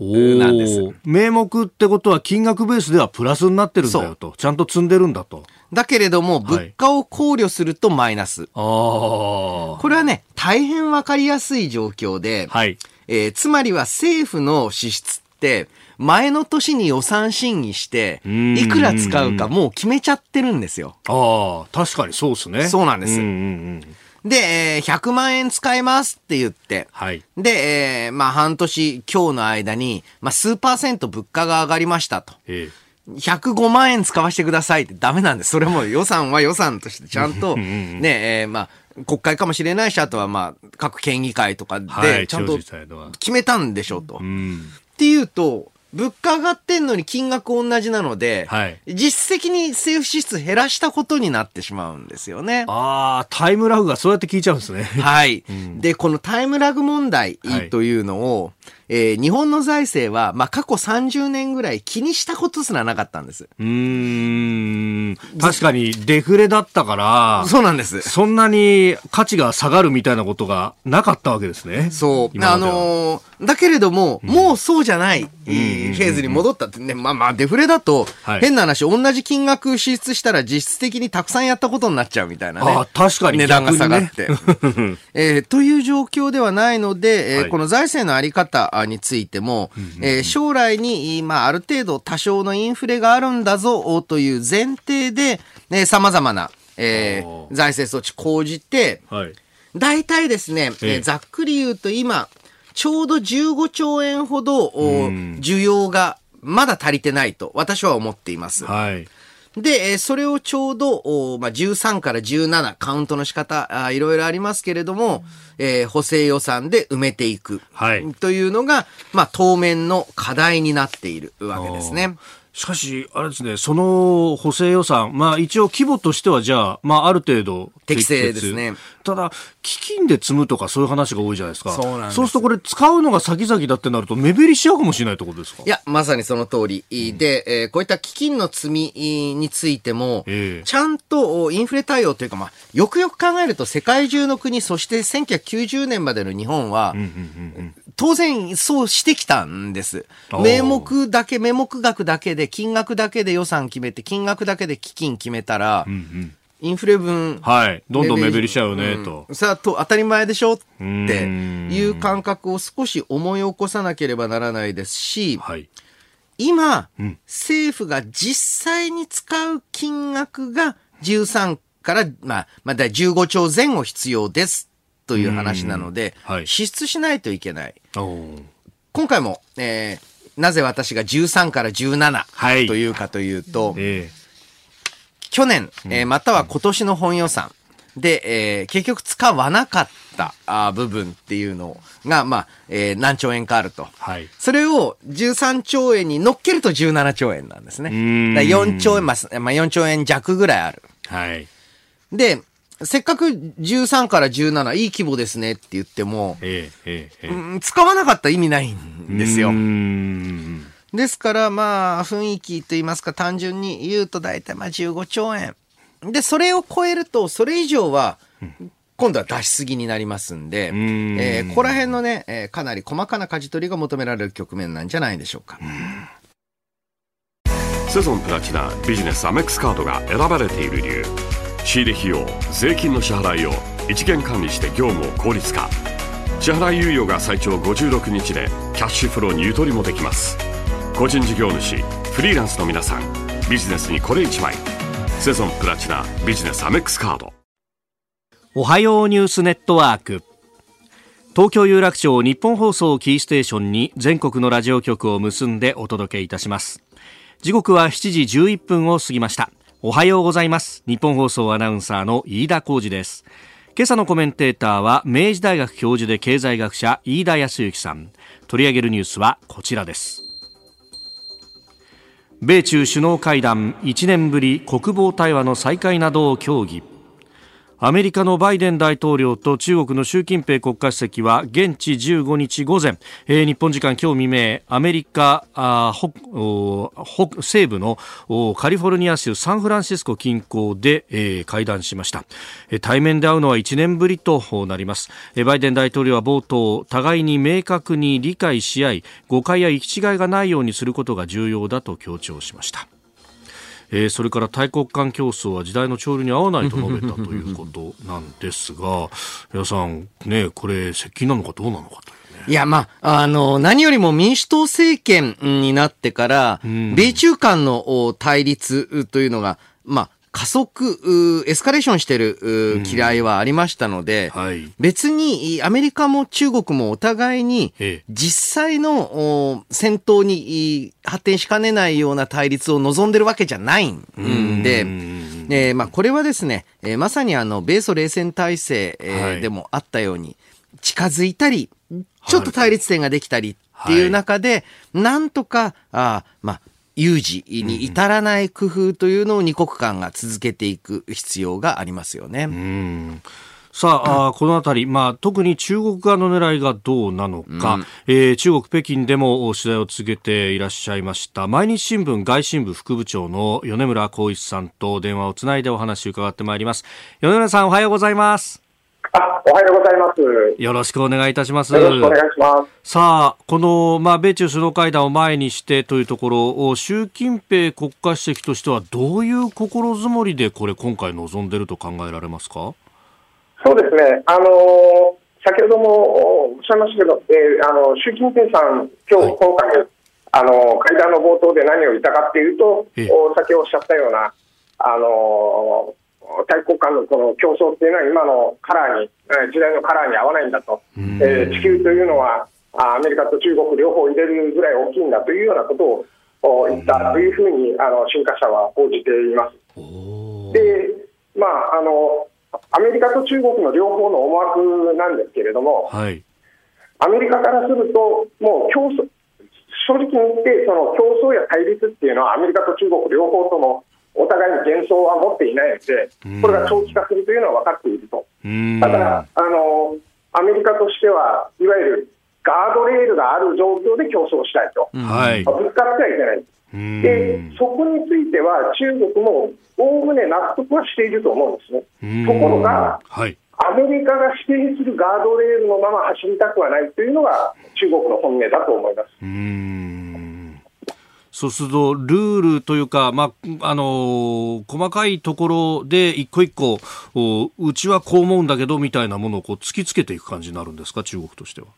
なんです。名目ってことは金額ベースではプラスになってるんだよと。ちゃんと積んでるんだと。だけれども、物価を考慮するとマイナス。はい、これはね、大変わかりやすい状況で、はい、えー、つまりは政府の支出って、前の年に予算審議して、いくら使うかもう決めちゃってるんですよ。ああ、確かにそうですね。そうなんです。うんうんうんで、えー、100万円使いますって言って、はい。で、えー、まあ半年、今日の間に、まあ数パーセント物価が上がりましたと。ええ105万円使わせてくださいってダメなんです。それも予算は予算としてちゃんと、ね、えー、まあ、国会かもしれないし、あとはまあ、各県議会とかで、ちゃんと決めたんでしょうと。っていうと、物価上がってんのに金額同じなので、はい、実績に政府支出減らしたことになってしまうんですよね。ああ、タイムラグがそうやって聞いちゃうんですね。はい。うん、で、このタイムラグ問題というのを、はいえー、日本の財政は、まあ、過去30年ぐらい気にしたことすらなかったんです。うん。確かにデフレだったから、そうなんです。そんなに価値が下がるみたいなことがなかったわけですね。そう。あのー、だけれども、もうそうじゃない、フェーズに戻ったってね、まあまあデフレだと、変な話、同じ金額支出したら実質的にたくさんやったことになっちゃうみたいなね。あ確かに。値段が下がって。ね えー、という状況ではないので、えー、はい、この財政のあり方、についても、えー、将来に、まあ、ある程度多少のインフレがあるんだぞという前提で、ね、様々な、えー、財政措置講じて、はい、大体ですね、えー、ざっくり言うと今、ちょうど15兆円ほど、需要がまだ足りてないと私は思っています。はいで、それをちょうど、まあ、13から17、カウントの仕方、あいろいろありますけれども、えー、補正予算で埋めていく。はい。というのが、まあ、当面の課題になっているわけですね。しかし、あれですね、その補正予算、まあ一応規模としてはじゃあ、まあある程度適正ですね。ただ、基金で積むとかそういう話が多いじゃないですか。そうなんです。そうするとこれ使うのが先々だってなると目減りしちゃうかもしれないってことですか？いや、まさにその通り。うん、で、えー、こういった基金の積みについても、えー、ちゃんとインフレ対応というか、まあ、よくよく考えると世界中の国、そして1990年までの日本は、うんうんうんうん、当然そうしてきたんです。名目だけ、名目額だけで、金額だけで予算決めて、金額だけで基金決めたら、うんうんインフレ分。はい。どんどん目減りしちゃうね、と。さあ、と、当たり前でしょって。いう感覚を少し思い起こさなければならないですし、はい、今、うん、政府が実際に使う金額が13から、まあ、まだ15兆前後必要ですという話なので、はい、支出しないといけない。今回も、えー、なぜ私が13から17というかというと、はいえ。ー去年、えー、または今年の本予算で、えー、結局使わなかったあ部分っていうのが、まあ、えー、何兆円かあると。はい。それを13兆円に乗っけると17兆円なんですね。だ4兆円、まあ、まあ、4兆円弱ぐらいある。はい。で、せっかく13から17、いい規模ですねって言っても、ええええ、うん、使わなかった意味ないんですよ。うんですから、まあ、雰囲気といいますか、単純に言うと大体まあ15兆円。で、それを超えると、それ以上は、今度は出しすぎになりますんで、んえー、ここら辺のね、えー、かなり細かな舵取りが求められる局面なんじゃないでしょうか。セゾンプラチナビジネスアメックスカードが選ばれている理由仕入れ費用税金の支払いを一元管理して業務を効率化支払い猶予が最長56日でキャッシュフローにゆとりもできます個人事業主フリーランスの皆さんビジネスにこれ1枚。セゾンプラチナビジネスアメックスカード。おはようニュースネットワーク。東京有楽町日本放送キーステーションに全国のラジオ局を結んでお届けいたします。時刻は7時11分を過ぎました。おはようございます。日本放送アナウンサーの飯田浩二です。今朝のコメンテーターは明治大学教授で経済学者飯田康之さん。取り上げるニュースはこちらです。米中首脳会談1年ぶり国防対話の再開などを協議。アメリカのバイデン大統領と中国の習近平国家主席は現地15日午前、えー、日本時間今日未明アメリカ北西部のカリフォルニア州サンフランシスコ近郊で、えー、会談しました、えー、対面で会うのは1年ぶりとなります、えー、バイデン大統領は冒頭互いに明確に理解し合い誤解や行き違いがないようにすることが重要だと強調しました。えー、それから大国間競争は時代の潮流に合わないと述べたということなんですが、皆さん、ね、これ、接近なのかどうなのかという。いや、まあ、あの、何よりも民主党政権になってから、米中間の対立というのが、まあ、加速、エスカレーションしてる嫌いはありましたので、はい、別にアメリカも中国もお互いに実際の戦闘に発展しかねないような対立を望んでるわけじゃないんで、えー、まあ、これはですね、えー、まさにあの米ソ冷戦体制、えー、でもあったように、近づいたり、ちょっと対立点ができたりっていう中で、なんとか、あまあ、有事に至らない工夫というのを二国間が続けていく必要がありますよね。うんさあ、このあたり、まあ、特に中国側の狙いがどうなのか、うん、えー、中国、北京でも取材を続けていらっしゃいました、毎日新聞外信部副部長の米村光一さんと電話をつないでお話を伺ってまいります。米村さん、おはようございます。あ、おはようございます。よろしくお願いいたします。よろしくお願いします。さあ、この、まあ、米中首脳会談を前にしてというところ、習近平国家主席としてはどういう心づもりでこれ今回臨んでると考えられますか？そうですね。あの先ほどもおっしゃいましたけど、えー、あの習近平さん、今日、はい、今回、あの会談の冒頭で何を言ったかっていうと、先ほどおっしゃったような、あの大国間のこの競争っていうのは今のカラーに、時代のカラーに合わないんだと、えー、地球というのはアメリカと中国両方入れるぐらい大きいんだというようなことを言ったというふうにあの新華社は報じています。で、まああの、アメリカと中国の両方の思惑なんですけれども、はい、アメリカからすると、もう競争正直に言って、その競争や対立っていうのは、アメリカと中国両方ともお互いに幻想は持っていないので、これが長期化するというのは分かっていると。だからあの、アメリカとしては、いわゆるガードレールがある状況で競争したいと、はい、ぶつかってはいけない。でそこについては中国もおおむね納得はしていると思うんですね。ところが、はい、アメリカが指定するガードレールのまま走りたくはないというのが中国の本音だと思います。そうすると、ルールというか、まあ、あのー、細かいところで一個一個、うちはこう思うんだけどみたいなものをこう突きつけていく感じになるんですか、中国としては。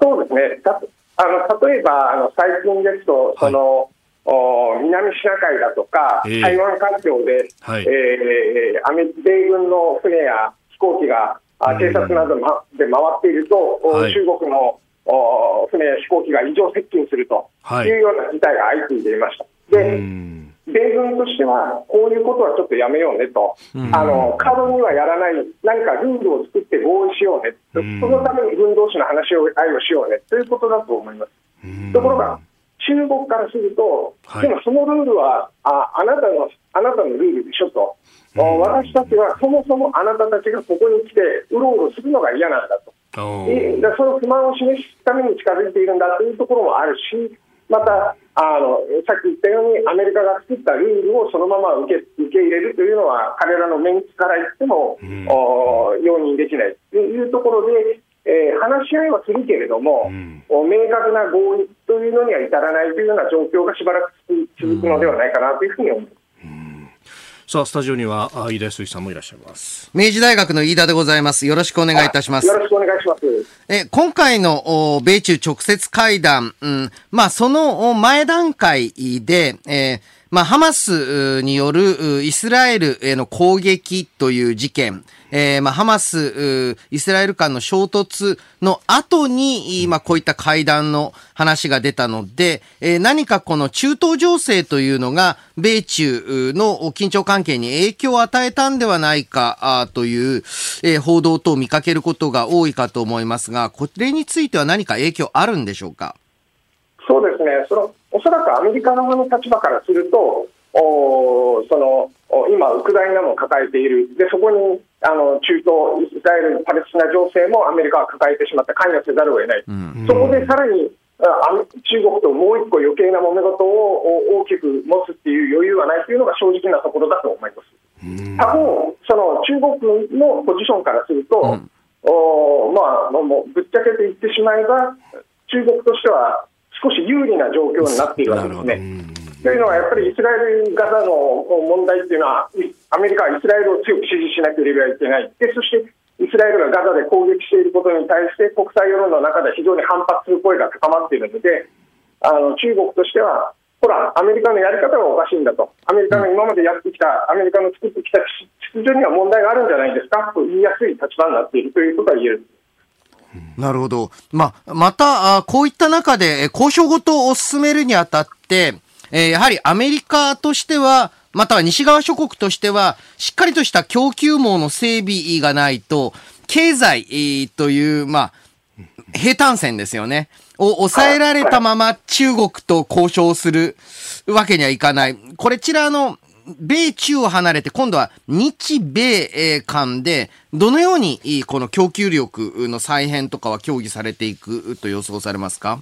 そうですね。たあの例えばあの最近ですと、その、はい、南シナ海だとか、えー、台湾海峡で、はい、えー、アメ米軍の船や飛行機が、警察などで回っていると、はい、中国の船や飛行機が異常接近するとい。うような事態が相次いでいました。で米軍としては、こういうことはちょっとやめようねと、あの過度にはやらない、何かルールを作って合意しようね、そのために軍同士の話を愛をしようね。ということだと思います。ところが、中国からすると、はい、でもそのルールはああなたのあなたのルールでしょと、私たちはそもそもあなたたちがここに来てうろうろするのが嫌なんだと。えその不満を示すために近づいているんだというところもあるし、またあのさっき言ったようにアメリカが作ったルールをそのまま受け受け入れるというのは彼らのメンツから言っても、うん、容認できないというところで、えー、話し合いはするけれども、うん、明確な合意というのには至らないというような状況がしばらく続くのではないかなというふうに思います。さあ、スタジオには飯田康之さんもいらっしゃいます。明治大学の飯田でございます。よろしくお願いいたします。よろしくお願いします。え、今回の米中直接会談、うん、まあ、その前段階で、えーまあ、ハマスによるイスラエルへの攻撃という事件、えー、まあ、ハマス、イスラエル間の衝突の後に、まあ、こういった会談の話が出たので、えー、何かこの中東情勢というのが、米中の緊張関係に影響を与えたんではないかという、えー、報道等を見かけることが多いかと思いますが、これについては何か影響あるんでしょうか？そうですね、そのおそらくアメリカ側の立場からすると、おその今、ウクライナも抱えている、でそこにあの中東、イスラエル、パレスチナ情勢もアメリカは抱えてしまって関与せざるを得ない、うん、そこでさらにあ中国ともう一個余計な揉め事を大きく持つっていう余裕はないというのが正直なところだと思います。他方、その中国のポジションからすると、うん、おまあ、もうぶっちゃけて言ってしまえば、中国としては少し有利な状況になっているわけですね。というのは、やっぱりイスラエル・ガザの問題っていうのは、アメリカはイスラエルを強く支持しなければいけない、でそしてイスラエルがガザで攻撃していることに対して、国際世論の中で非常に反発する声が高まっているので、あの中国としては、ほら、アメリカのやり方がおかしいんだと、アメリカの今までやってきた、アメリカの作ってきた秩序には問題があるんじゃないですかと言いやすい立場になっているということは言える。なるほど。ま、また、こういった中で、交渉ごとを進めるにあたって、え、やはりアメリカとしては、または西側諸国としては、しっかりとした供給網の整備がないと、経済という、まあ、平坦線ですよね。を抑えられたまま中国と交渉するわけにはいかない。これちらの、米中を離れて、今度は日米間で、どのようにこの供給力の再編とかは協議されていくと予想されますか？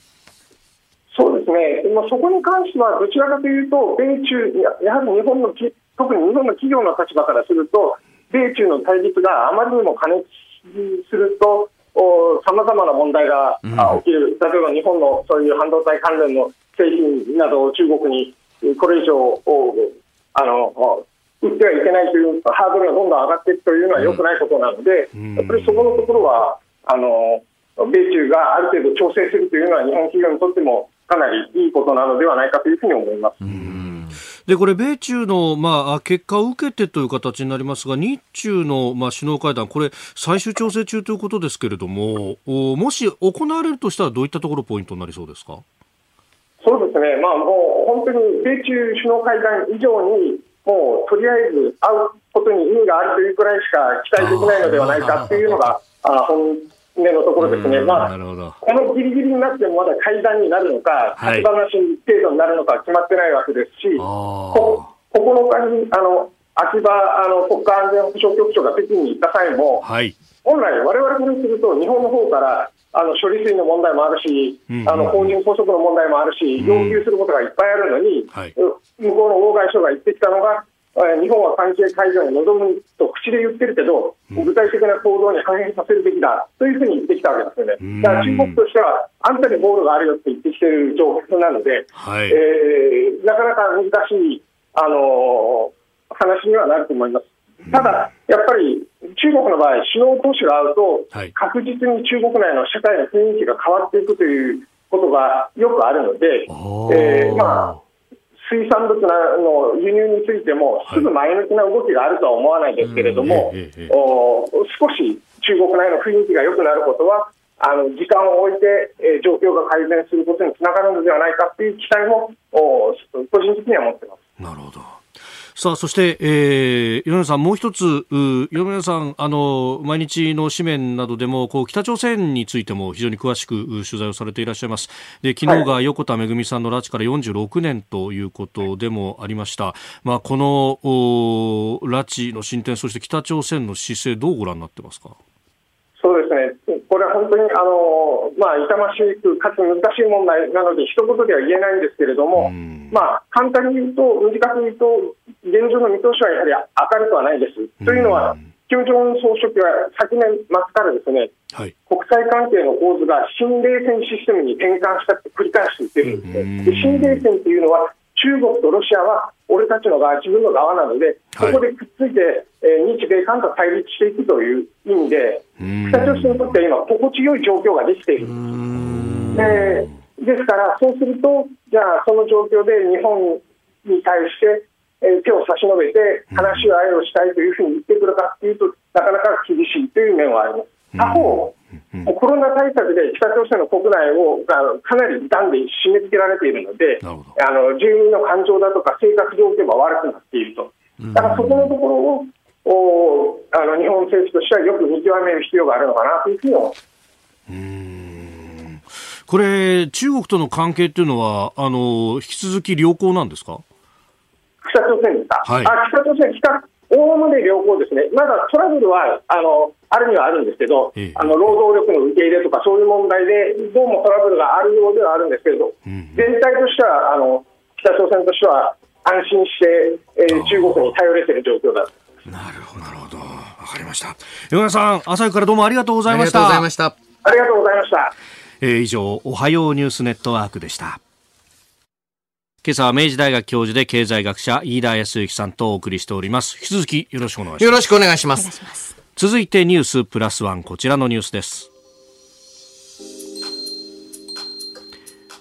そうですね、まあ、そこに関しては、どちらかというと、米中、やはり日本の特に日本の企業の立場からすると、米中の対立があまりにも過熱すると、さまざまな問題が起きる、うん、例えば日本のそういう半導体関連の製品などを中国にこれ以上あの売ってはいけないというハードルがどんどん上がっていくというのは良くないことなので、うん、やっぱりそこのところはあの米中がある程度調整するというのは日本企業にとってもかなりいいことなのではないかというふうに思います。でこれ、米中の、まあ、結果を受けてという形になりますが、日中の、まあ、首脳会談、これ、最終調整中ということですけれども、もし行われるとしたら、どういったところ、ポイントになりそうですか？ですね、まあ、もう本当に米中首脳会談以上に、もうとりあえず会うことに意味があるというくらいしか期待できないのではないかというのが、あ本目のところですね、まあ、このぎりぎりになってもまだ会談になるのか、立ち話程度になるのか決まってないわけですし、こ9日にあの秋葉あの国家安全保障局長が北京に行った際も、はい、本来、われわれからすると、日本の方からあの処理水の問題もあるし、あの法人拘束の問題もあるし、要求することがいっぱいあるのに、はい、向こうの欧外相が言ってきたのが、日本は関係解除に臨むと口で言ってるけど、具体的な行動に反映させるべきだというふうに言ってきたわけですよね。だから中国としては、あんたにボールがあるよって言ってきてる状況なので、はい、えー、なかなか難しい、あのー、話にはなると思います。ただ、やっぱり中国の場合、首脳同士が会うと、確実に中国内の社会の雰囲気が変わっていくということがよくあるので、えー、まあ水産物の輸入についても、すぐ前向きな動きがあるとは思わないですけれども、少し中国内の雰囲気が良くなることは、あの時間を置いて、えー、状況が改善することにつながるのではないかという期待も、個人的には持ってます。なるほどさあ、そして、えー、米さん、もう一つ、米さん、あの、毎日の紙面などでも、こう、北朝鮮についても非常に詳しく取材をされていらっしゃいます。で、昨日が横田めぐみさんの拉致から46年ということでもありました。まあ、この、拉致の進展、そして北朝鮮の姿勢、どうご覧になってますか？そうですね、本当にあの、まあ、痛ましくかつ難しい問題なので、一言では言えないんですけれども、まあ、簡単に言うと、短く言うと、現状の見通しはやはり明るくはないです。というのは、金正恩総書記は昨年末からですね、はい、国際関係の構図が新冷戦システムに転換したって繰り返して言ってるんですね。で新冷戦というのは中国とロシアは俺たちの側、自分の側なので、そこでくっついて、えー、日米韓と対立していくという意味で、北朝鮮にとっては今、心地よい状況ができている。えー、ですから、そうすると、じゃあ、その状況で日本に対して、えー、手を差し伸べて話し合いをしたいというふうに言ってくるかというと、なかなか厳しいという面はあります。他方、コロナ対策で北朝鮮の国内をかなり傷んで締め付けられているので、あの住民の感情だとか生活条件が悪くなっていると、だからそこのところをおあの日本政府としてはよく見極める必要があるのかなというふうに思います。これ、中国との関係っていうのは、あの引き続き良好なんですか？北朝鮮ですか、はい、あ北朝鮮、北おおむね良好ですね、まだトラブルはあのあるにはあるんですけど、ええ、あの労働力の受け入れとか、そういう問題で、どうもトラブルがあるようではあるんですけれど、うん、全体としてはあの、北朝鮮としては安心して、えー、中国に頼れている状況だなるほど、なるほど、わかりました。山田さん、朝からどうもありがとうございました。ありがとうございました。ありがとうございました。えー、以上、おはようニュースネットワークでした。今朝は明治大学教授で経済学者飯田康之さんとお送りしております引き続きよろしくお願いしますよろしくお願いします続いてニュースプラスワンこちらのニュースです。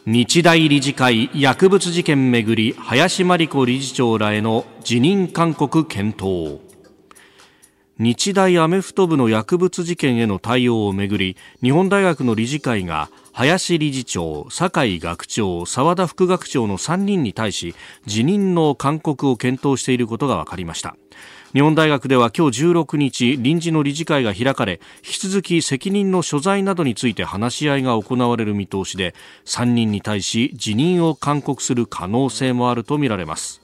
日大理事会薬物事件めぐり林真理子理事長らへの辞任勧告検討。日大アメフト部の薬物事件への対応をめぐり日本大学の理事会が林理事長、酒井学長、澤田副学長の3人に対し辞任の勧告を検討していることが分かりました。日本大学では今日16日臨時の理事会が開かれ引き続き責任の所在などについて話し合いが行われる見通しで3人に対し辞任を勧告する可能性もあるとみられます。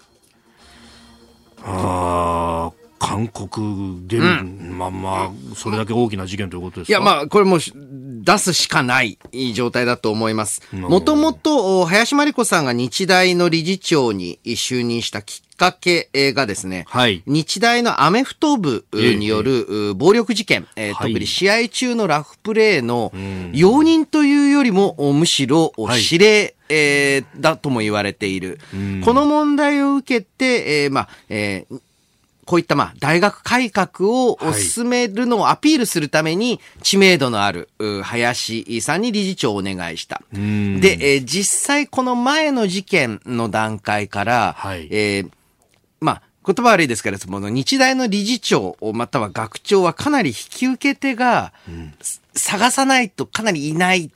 あ韓国で、うん、まあまあ、それだけ大きな事件ということですか？いや、まあ、これも出すしかない状態だと思います。もともと、林真理子さんが日大の理事長に就任したきっかけがですね、はい、日大のアメフト部による暴力事件、えー、特に試合中のラフプレーの容認というよりも、むしろ指令、えー、だとも言われている。この問題を受けて、えー、まあ、えーこういったまあ大学改革を進めるのをアピールするために知名度のある林さんに理事長をお願いした。で、えー、実際この前の事件の段階から、はい、えー、まあ言葉悪いですけれども、日大の理事長または学長はかなり引き受け手が、探さないとかなりいない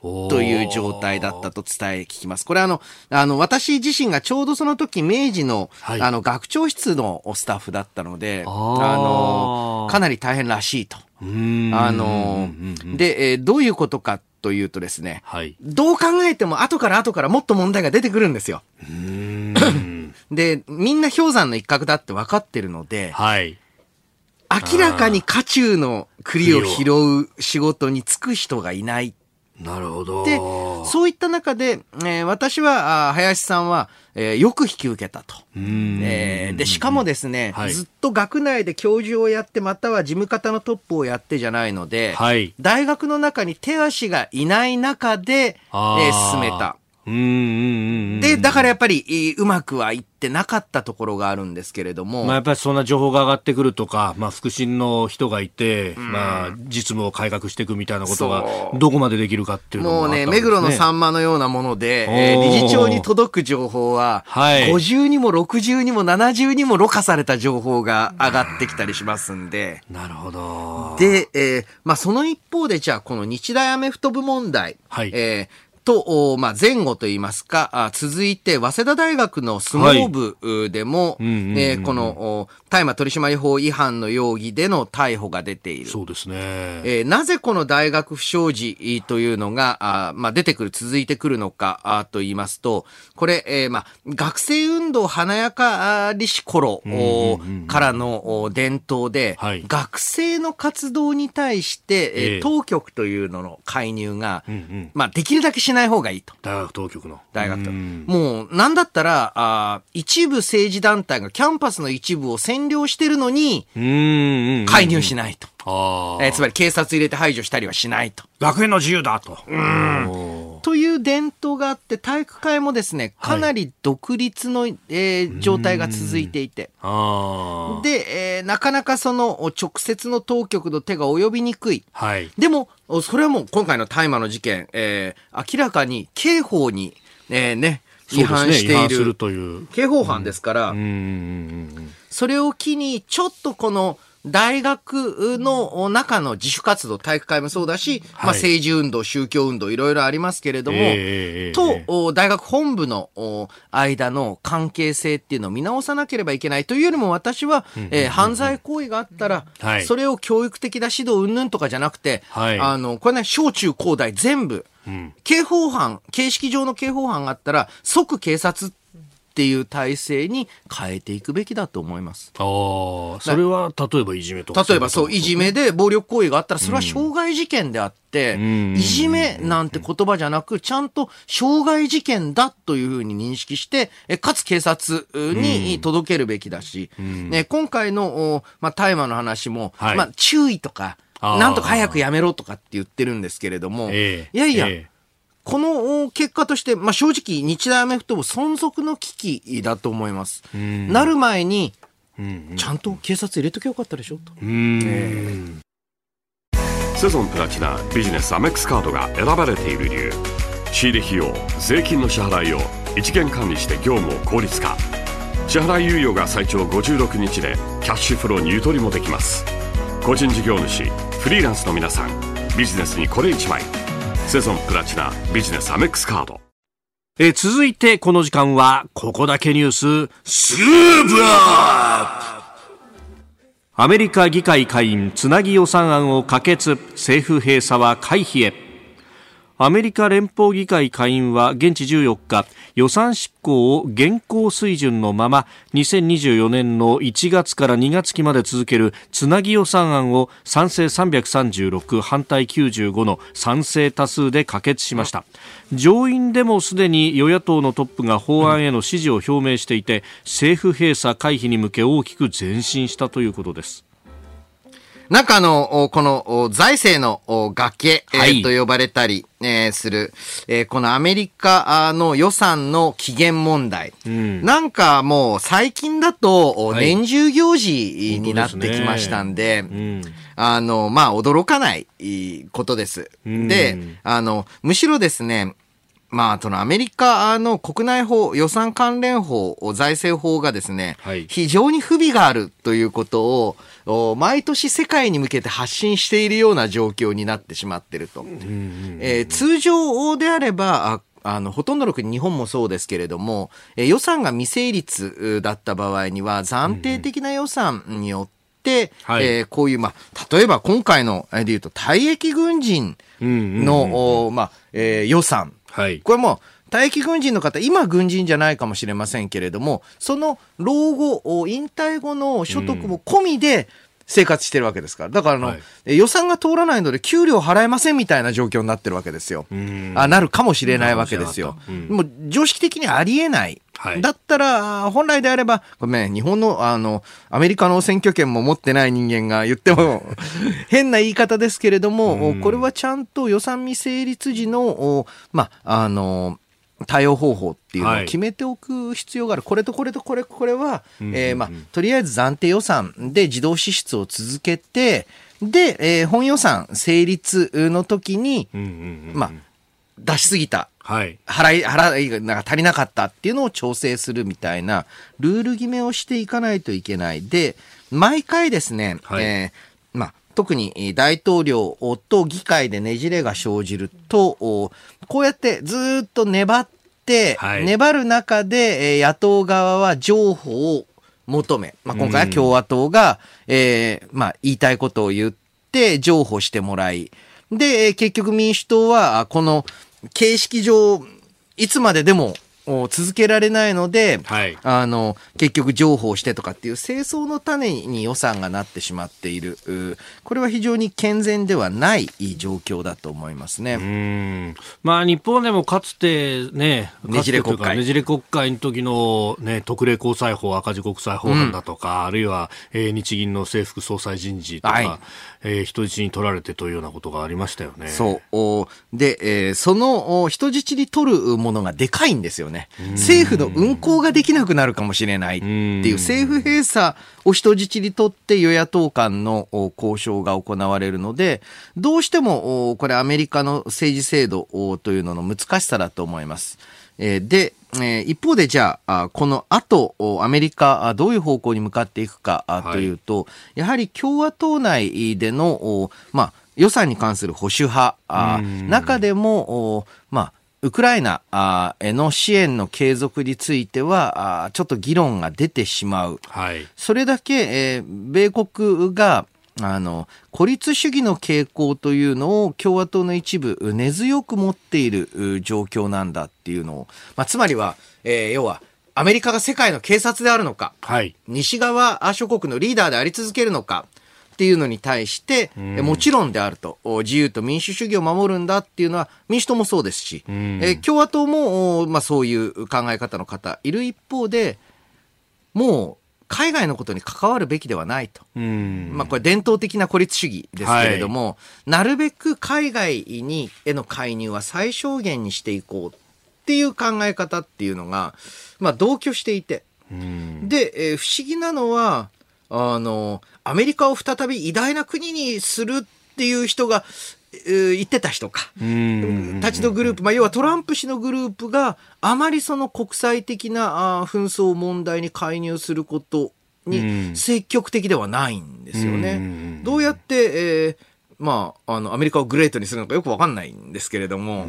という状態だったと伝え聞きます。これあの、あの、私自身がちょうどその時、明治の、はい、あの、学長室のスタッフだったので、あの、かなり大変らしいと。あの、で、えー、どういうことかというとですね、はい、どう考えても後から後からもっと問題が出てくるんですよ。で、みんな氷山の一角だって分かってるので、はい、明らかに渦中の栗を拾う仕事に就く人がいないなるほど。で、そういった中で、えー、私は、林さんは、えー、よく引き受けたと。えー、で、しかもですね、はい、ずっと学内で教授をやって、または事務方のトップをやってじゃないので、はい、大学の中に手足がいない中で、えー、進めた。で、だからやっぱり、うまくはいってなかったところがあるんですけれども。まあやっぱりそんな情報が上がってくるとか、まあ腹心の人がいて、まあ実務を改革していくみたいなことが、どこまでできるかっていうのも、ね、もうね、目黒のサンマのようなもので、えー、理事長に届く情報は、はい、50にも60にも70にもろ過された情報が上がってきたりしますんで。なるほど。で、えー、まあその一方で、じゃあこの日大アメフト部問題、はい、えーと、まあ、前後といいますか、続いて、早稲田大学の相撲部でも、はいこの、大麻取締法違反の容疑での逮捕が出ている。そうですね。えー、なぜこの大学不祥事というのが、あまあ、出てくる、続いてくるのかあと言いますと、これ、えー、まあ、学生運動華やかりし頃からの伝統で、はい、学生の活動に対して、えー、当局というのの介入が、うんうん、まあ、できるだけしない方がいいと。大学当局の。大学と。もう、なんだったら、あ一部政治団体がキャンパスの一部を占領してるのに、介入しないと。えー、つまり警察入れて排除したりはしないと。学園の自由だと。という伝統があって、体育会もですね、かなり独立の、はい、えー、状態が続いていて。で、えー、なかなかその直接の当局の手が及びにくい。はい、でも、それはもう今回の大麻の事件、えー、明らかに刑法に、えー、ね、違反している。という。刑法犯ですから、うん。それを機に、ちょっとこの、大学の中の自主活動、体育会もそうだし、まあはい政治運動、宗教運動、いろいろありますけれども、ええええええ。と、お大学本部のお間の関係性っていうのを見直さなければいけないというよりも私は、えー犯罪行為があったら、はい。それを教育的な指導云々とかじゃなくて、はい。あの、これね、小中高大全部、ん。刑法犯、形式上の刑法犯があったら、即警察っていう体制に変えていくべきだと思います。ああ、それは例えばいじめとか。例えばそう、いじめで暴力行為があったら、それはうん。傷害事件であって、ん。いじめなんて言葉じゃなく、ちゃんと傷害事件だというふうに認識して、えかつ警察に届けるべきだし、ね、今回の、おまあ、大麻の話も、はい。まあ、注意とか、なんとか早くやめろとかって言ってるんですけれども、ええ。いやいや、ええこのお結果として、まあ、正直、日大アメフト部存続の危機だと思います。ん。なる前に、うんちゃんと警察入れときゃよかったでしょと。うん。セゾンプラチナビジネスアメックスカードが選ばれている理由。仕入れ費用税金の支払いを一元管理して業務を効率化。支払い猶予が最長56日でキャッシュフローにゆとりもできます。個人事業主フリーランスの皆さんビジネスにこれ1枚セゾンプラチナビジネスアメックスカード。えー続いてこの時間は、ここだけニュース、スクープアップ。アメリカ議会下院つなぎ予算案を可決、政府閉鎖は回避へ。アメリカ連邦議会下院は現地14日予算執行を現行水準のまま2024年の1月から2月期まで続けるつなぎ予算案を賛成336反対95の賛成多数で可決しました。上院でもすでに与野党のトップが法案への支持を表明していて政府閉鎖回避に向け大きく前進したということです。なんかあの、おこのお財政のお崖、と呼ばれたり、えーする、えーこのアメリカあの予算の期限問題。ん。なんかもう最近だと年中行事になってきましたんで、うん。あの、まあ驚かないいことです。うん。で、あの、むしろですね、まあ、そのアメリカの国内法、予算関連法、財政法がですね、はい。非常に不備があるということを、お毎年世界に向けて発信しているような状況になってしまっていると。えー通常であれば、ああの、ほとんどの国、日本もそうですけれども、えー予算が未成立うだった場合には、暫定的な予算によって、はい。えーこういう、まあ、例えば今回の、えーで言うと、退役軍人うんの、おまあ、えー予算。はい。これも、退役軍人の方、今軍人じゃないかもしれませんけれども、その老後、お引退後の所得も込みで生活してるわけですから。だからあの、はいえ予算が通らないので給料払えませんみたいな状況になってるわけですよ。んあなるかもしれないわけですよ。うんもう常識的にありえない。はいだったら、本来であれば、ごめん、日本の、あの、アメリカの選挙権も持ってない人間が言っても、変な言い方ですけれども、これはちゃんと予算未成立時の、おまあ、あの、対応方法っていうのをはい決めておく必要がある。これとこれとこれ、これは、えーまあ、とりあえず暫定予算で自動支出を続けて、で、えー本予算成立の時に、うんうんうんまあ、出しすぎた。はい払い、払いが足りなかったっていうのを調整するみたいな、ルール決めをしていかないといけない。で、毎回ですね、はいえーまあ、特にえー大統領と議会でねじれが生じると、おこうやってずーっと粘って、はい。粘る中で、えー野党側は譲歩を求め、まあ、今回は共和党が、えーまあ、言いたいことを言って譲歩してもらい、で、えー結局民主党は、あこの形式上、いつまででもお続けられないので、はい。あの、結局情報してとかっていう清掃の種に予算がなってしまっている。うこれは非常に健全ではない状況だと思いますね。うん。まあ、日本でもかつてね、ねじれ国会。ねじれ国会の時のね、特例公債法、赤字国債法案だとか、あるいは、えー日銀の制服総裁人事とか、はいえー人質に取られてというようなことがありましたよね。そう。おで、えーそのお人質に取るものがでかいんですよね。政府の運行ができなくなるかもしれないっていう、政府閉鎖を人質にとって与野党間のお交渉が行われるので、どうしてもおこれアメリカの政治制度おというのの難しさだと思います。えーで、えー一方でじゃあ、あこの後、おアメリカ、あどういう方向に向かっていくかというと、やはり共和党内での、おまあ、予算に関する保守派、中でも、おまあ、ウクライナあへの支援の継続については、あちょっと議論が出てしまう。はい。それだけ、えー米国が、あの、孤立主義の傾向というのを共和党の一部根強く持っているう状況なんだっていうのを、まあ、つまりは、えー要は、アメリカが世界の警察であるのか、はい。西側諸国のリーダーであり続けるのかっていうのに対して、えもちろんであると、お自由と民主主義を守るんだっていうのは民主党もそうですし、んえ共和党も、おまあ、そういう考え方の方いる一方で、もう海外のことに関わるべきではないと。うん。まあこれ伝統的な孤立主義ですけれども、なるべく海外にへの介入は最小限にしていこうっていう考え方っていうのが、まあ同居していて、うん。で、えー不思議なのは、あの、アメリカを再び偉大な国にするっていう人が、えー言ってた人か。うん。立ちのグループ、まあ、要はトランプ氏のグループがあまりその国際的な紛争問題に介入することうにん積極的ではないんですよね。うんどうやって、えーまあ、あの、アメリカをグレートにするのかよくわかんないんですけれども、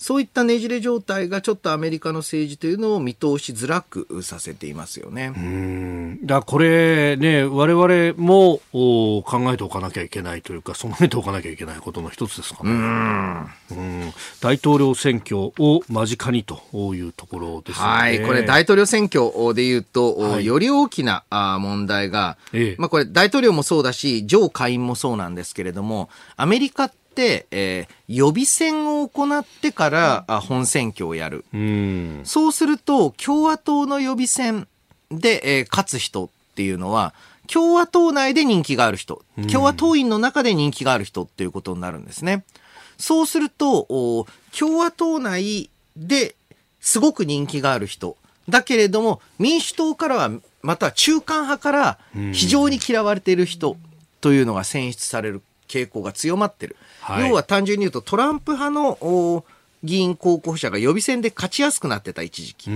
そういったねじれ状態がちょっとアメリカの政治というのを見通しづらくさせていますよね。うんだこれね、我々もお考えておかなきゃいけないというか、備えておかなきゃいけないことの一つですかね。うん大統領選挙を間近にというところですよね。はい。これ大統領選挙で言うと、はいより大きな問題が、ええまあこれ大統領もそうだし、上下院もそうなんですけれども、アメリカって、えー予備選を行ってから、あ本選挙をやる。うん。そうすると、共和党の予備選で、えー勝つ人っていうのは、共和党内で人気がある人、共和党員の中で人気がある人っていうことになるんですね。そうすると、お共和党内ですごく人気がある人、だけれども、民主党からは、または中間派から非常に嫌われている人というのが選出される傾向が強まってる。はい要は単純に言うと、トランプ派のお議員候補者が予備選で勝ちやすくなってた一時期。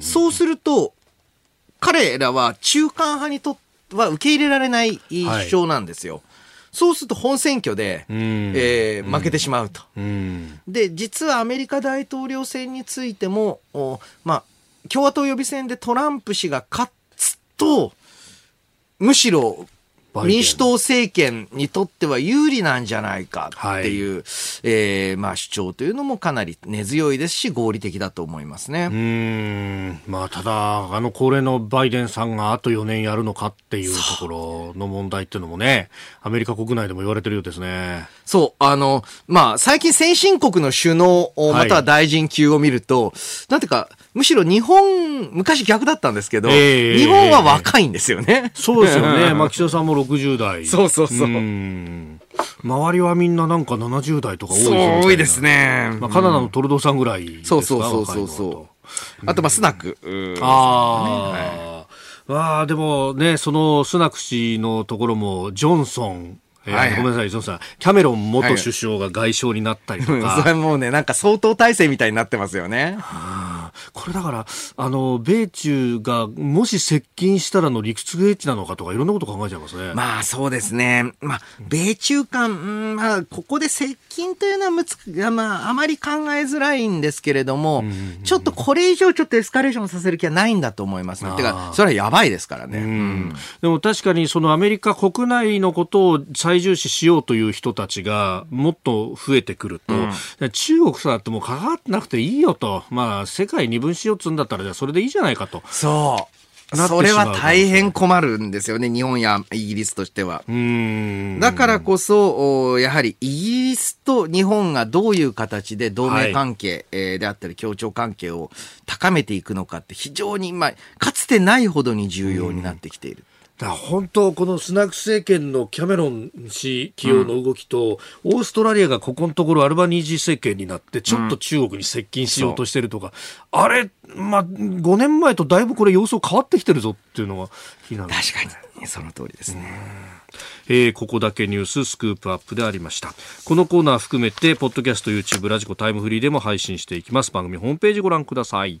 そうすると、彼らは中間派にとっては受け入れられない主張なんですよ。そうすると本選挙で、うんえー負けてしまうと。うんで、実はアメリカ大統領選についても、おまあ、共和党予備選でトランプ氏が勝つと、むしろ民主党政権にとっては有利なんじゃないかっていう、えーまあ主張というのもかなり根強いですし合理的だと思いますね。うーんまあ、ただ、あの高齢のバイデンさんがあと4年やるのかっていうところの問題っていうのもね、アメリカ国内でも言われてるようですね。そう、あの、まあ、最近先進国の首脳、はいまたは大臣級を見ると、なんていうか、むしろ日本、昔逆だったんですけど、ええ日本は若いんですよね。そうですよね。まあ、岸田さんも60代。そうそうそうん周りはみんななんか70代とか多いぞそ多いです。ね。まあ、カナダのトルドーさんぐらいですかそうそうそうそうそはう。あと、まあ、スナック。うんああ、ああ、でもね、そのスナク氏のところも、ジョンソン、えーはいはいごめんなさい、ジョンソン、キャメロン元首相が外相になったりとうんか、それもうね、なんか相当体制みたいになってますよね。これだから、あの、米中がもし接近したらの理屈エッジなのかとか、いろんなこと考えちゃいますね。まあそうですね。まあ、米中間、うんまあ、ここで接近というのはむつ、まあ、あまり考えづらいんですけれども、ちょっとこれ以上ちょっとエスカレーションさせる気はないんだと思いますね。てか、それはやばいですからね。うんでも確かにそのアメリカ国内のことを最重視しようという人たちがもっと増えてくると、中国さってもう関わってなくていいよと、まあ世界二分しようっつうんだったらじゃあそれでいいじゃないかと。そう。それは大変困るんですよね、日本やイギリスとしては。だからこそ、おやはりイギリスと日本がどういう形で同盟関係、えーであったり協調関係を高めていくのかって非常に、まあ、かつてないほどに重要になってきている。だ本当、このスナク政権のキャメロン氏起用の動きと、うん、オーストラリアがここのところアルバニージー政権になって、ちょっと中国に接近しようとしてるとか、うん、あれ、まあ、5年前とだいぶこれ様相変わってきてるぞっていうのが気になる、確かに、その通りですね。えー、ここだけニューススクープアップでありました。このコーナー含めてポッドキャスト YouTube ラジコタイムフリーでも配信していきます。番組ホームページご覧ください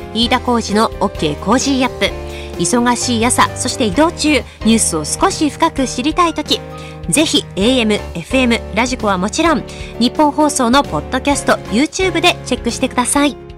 飯田浩司の OK Cozy up忙しい朝そして移動中ニュースを少し深く知りたい時ぜひ AM、FM、ラジコはもちろん日本放送のポッドキャスト YouTube でチェックしてください。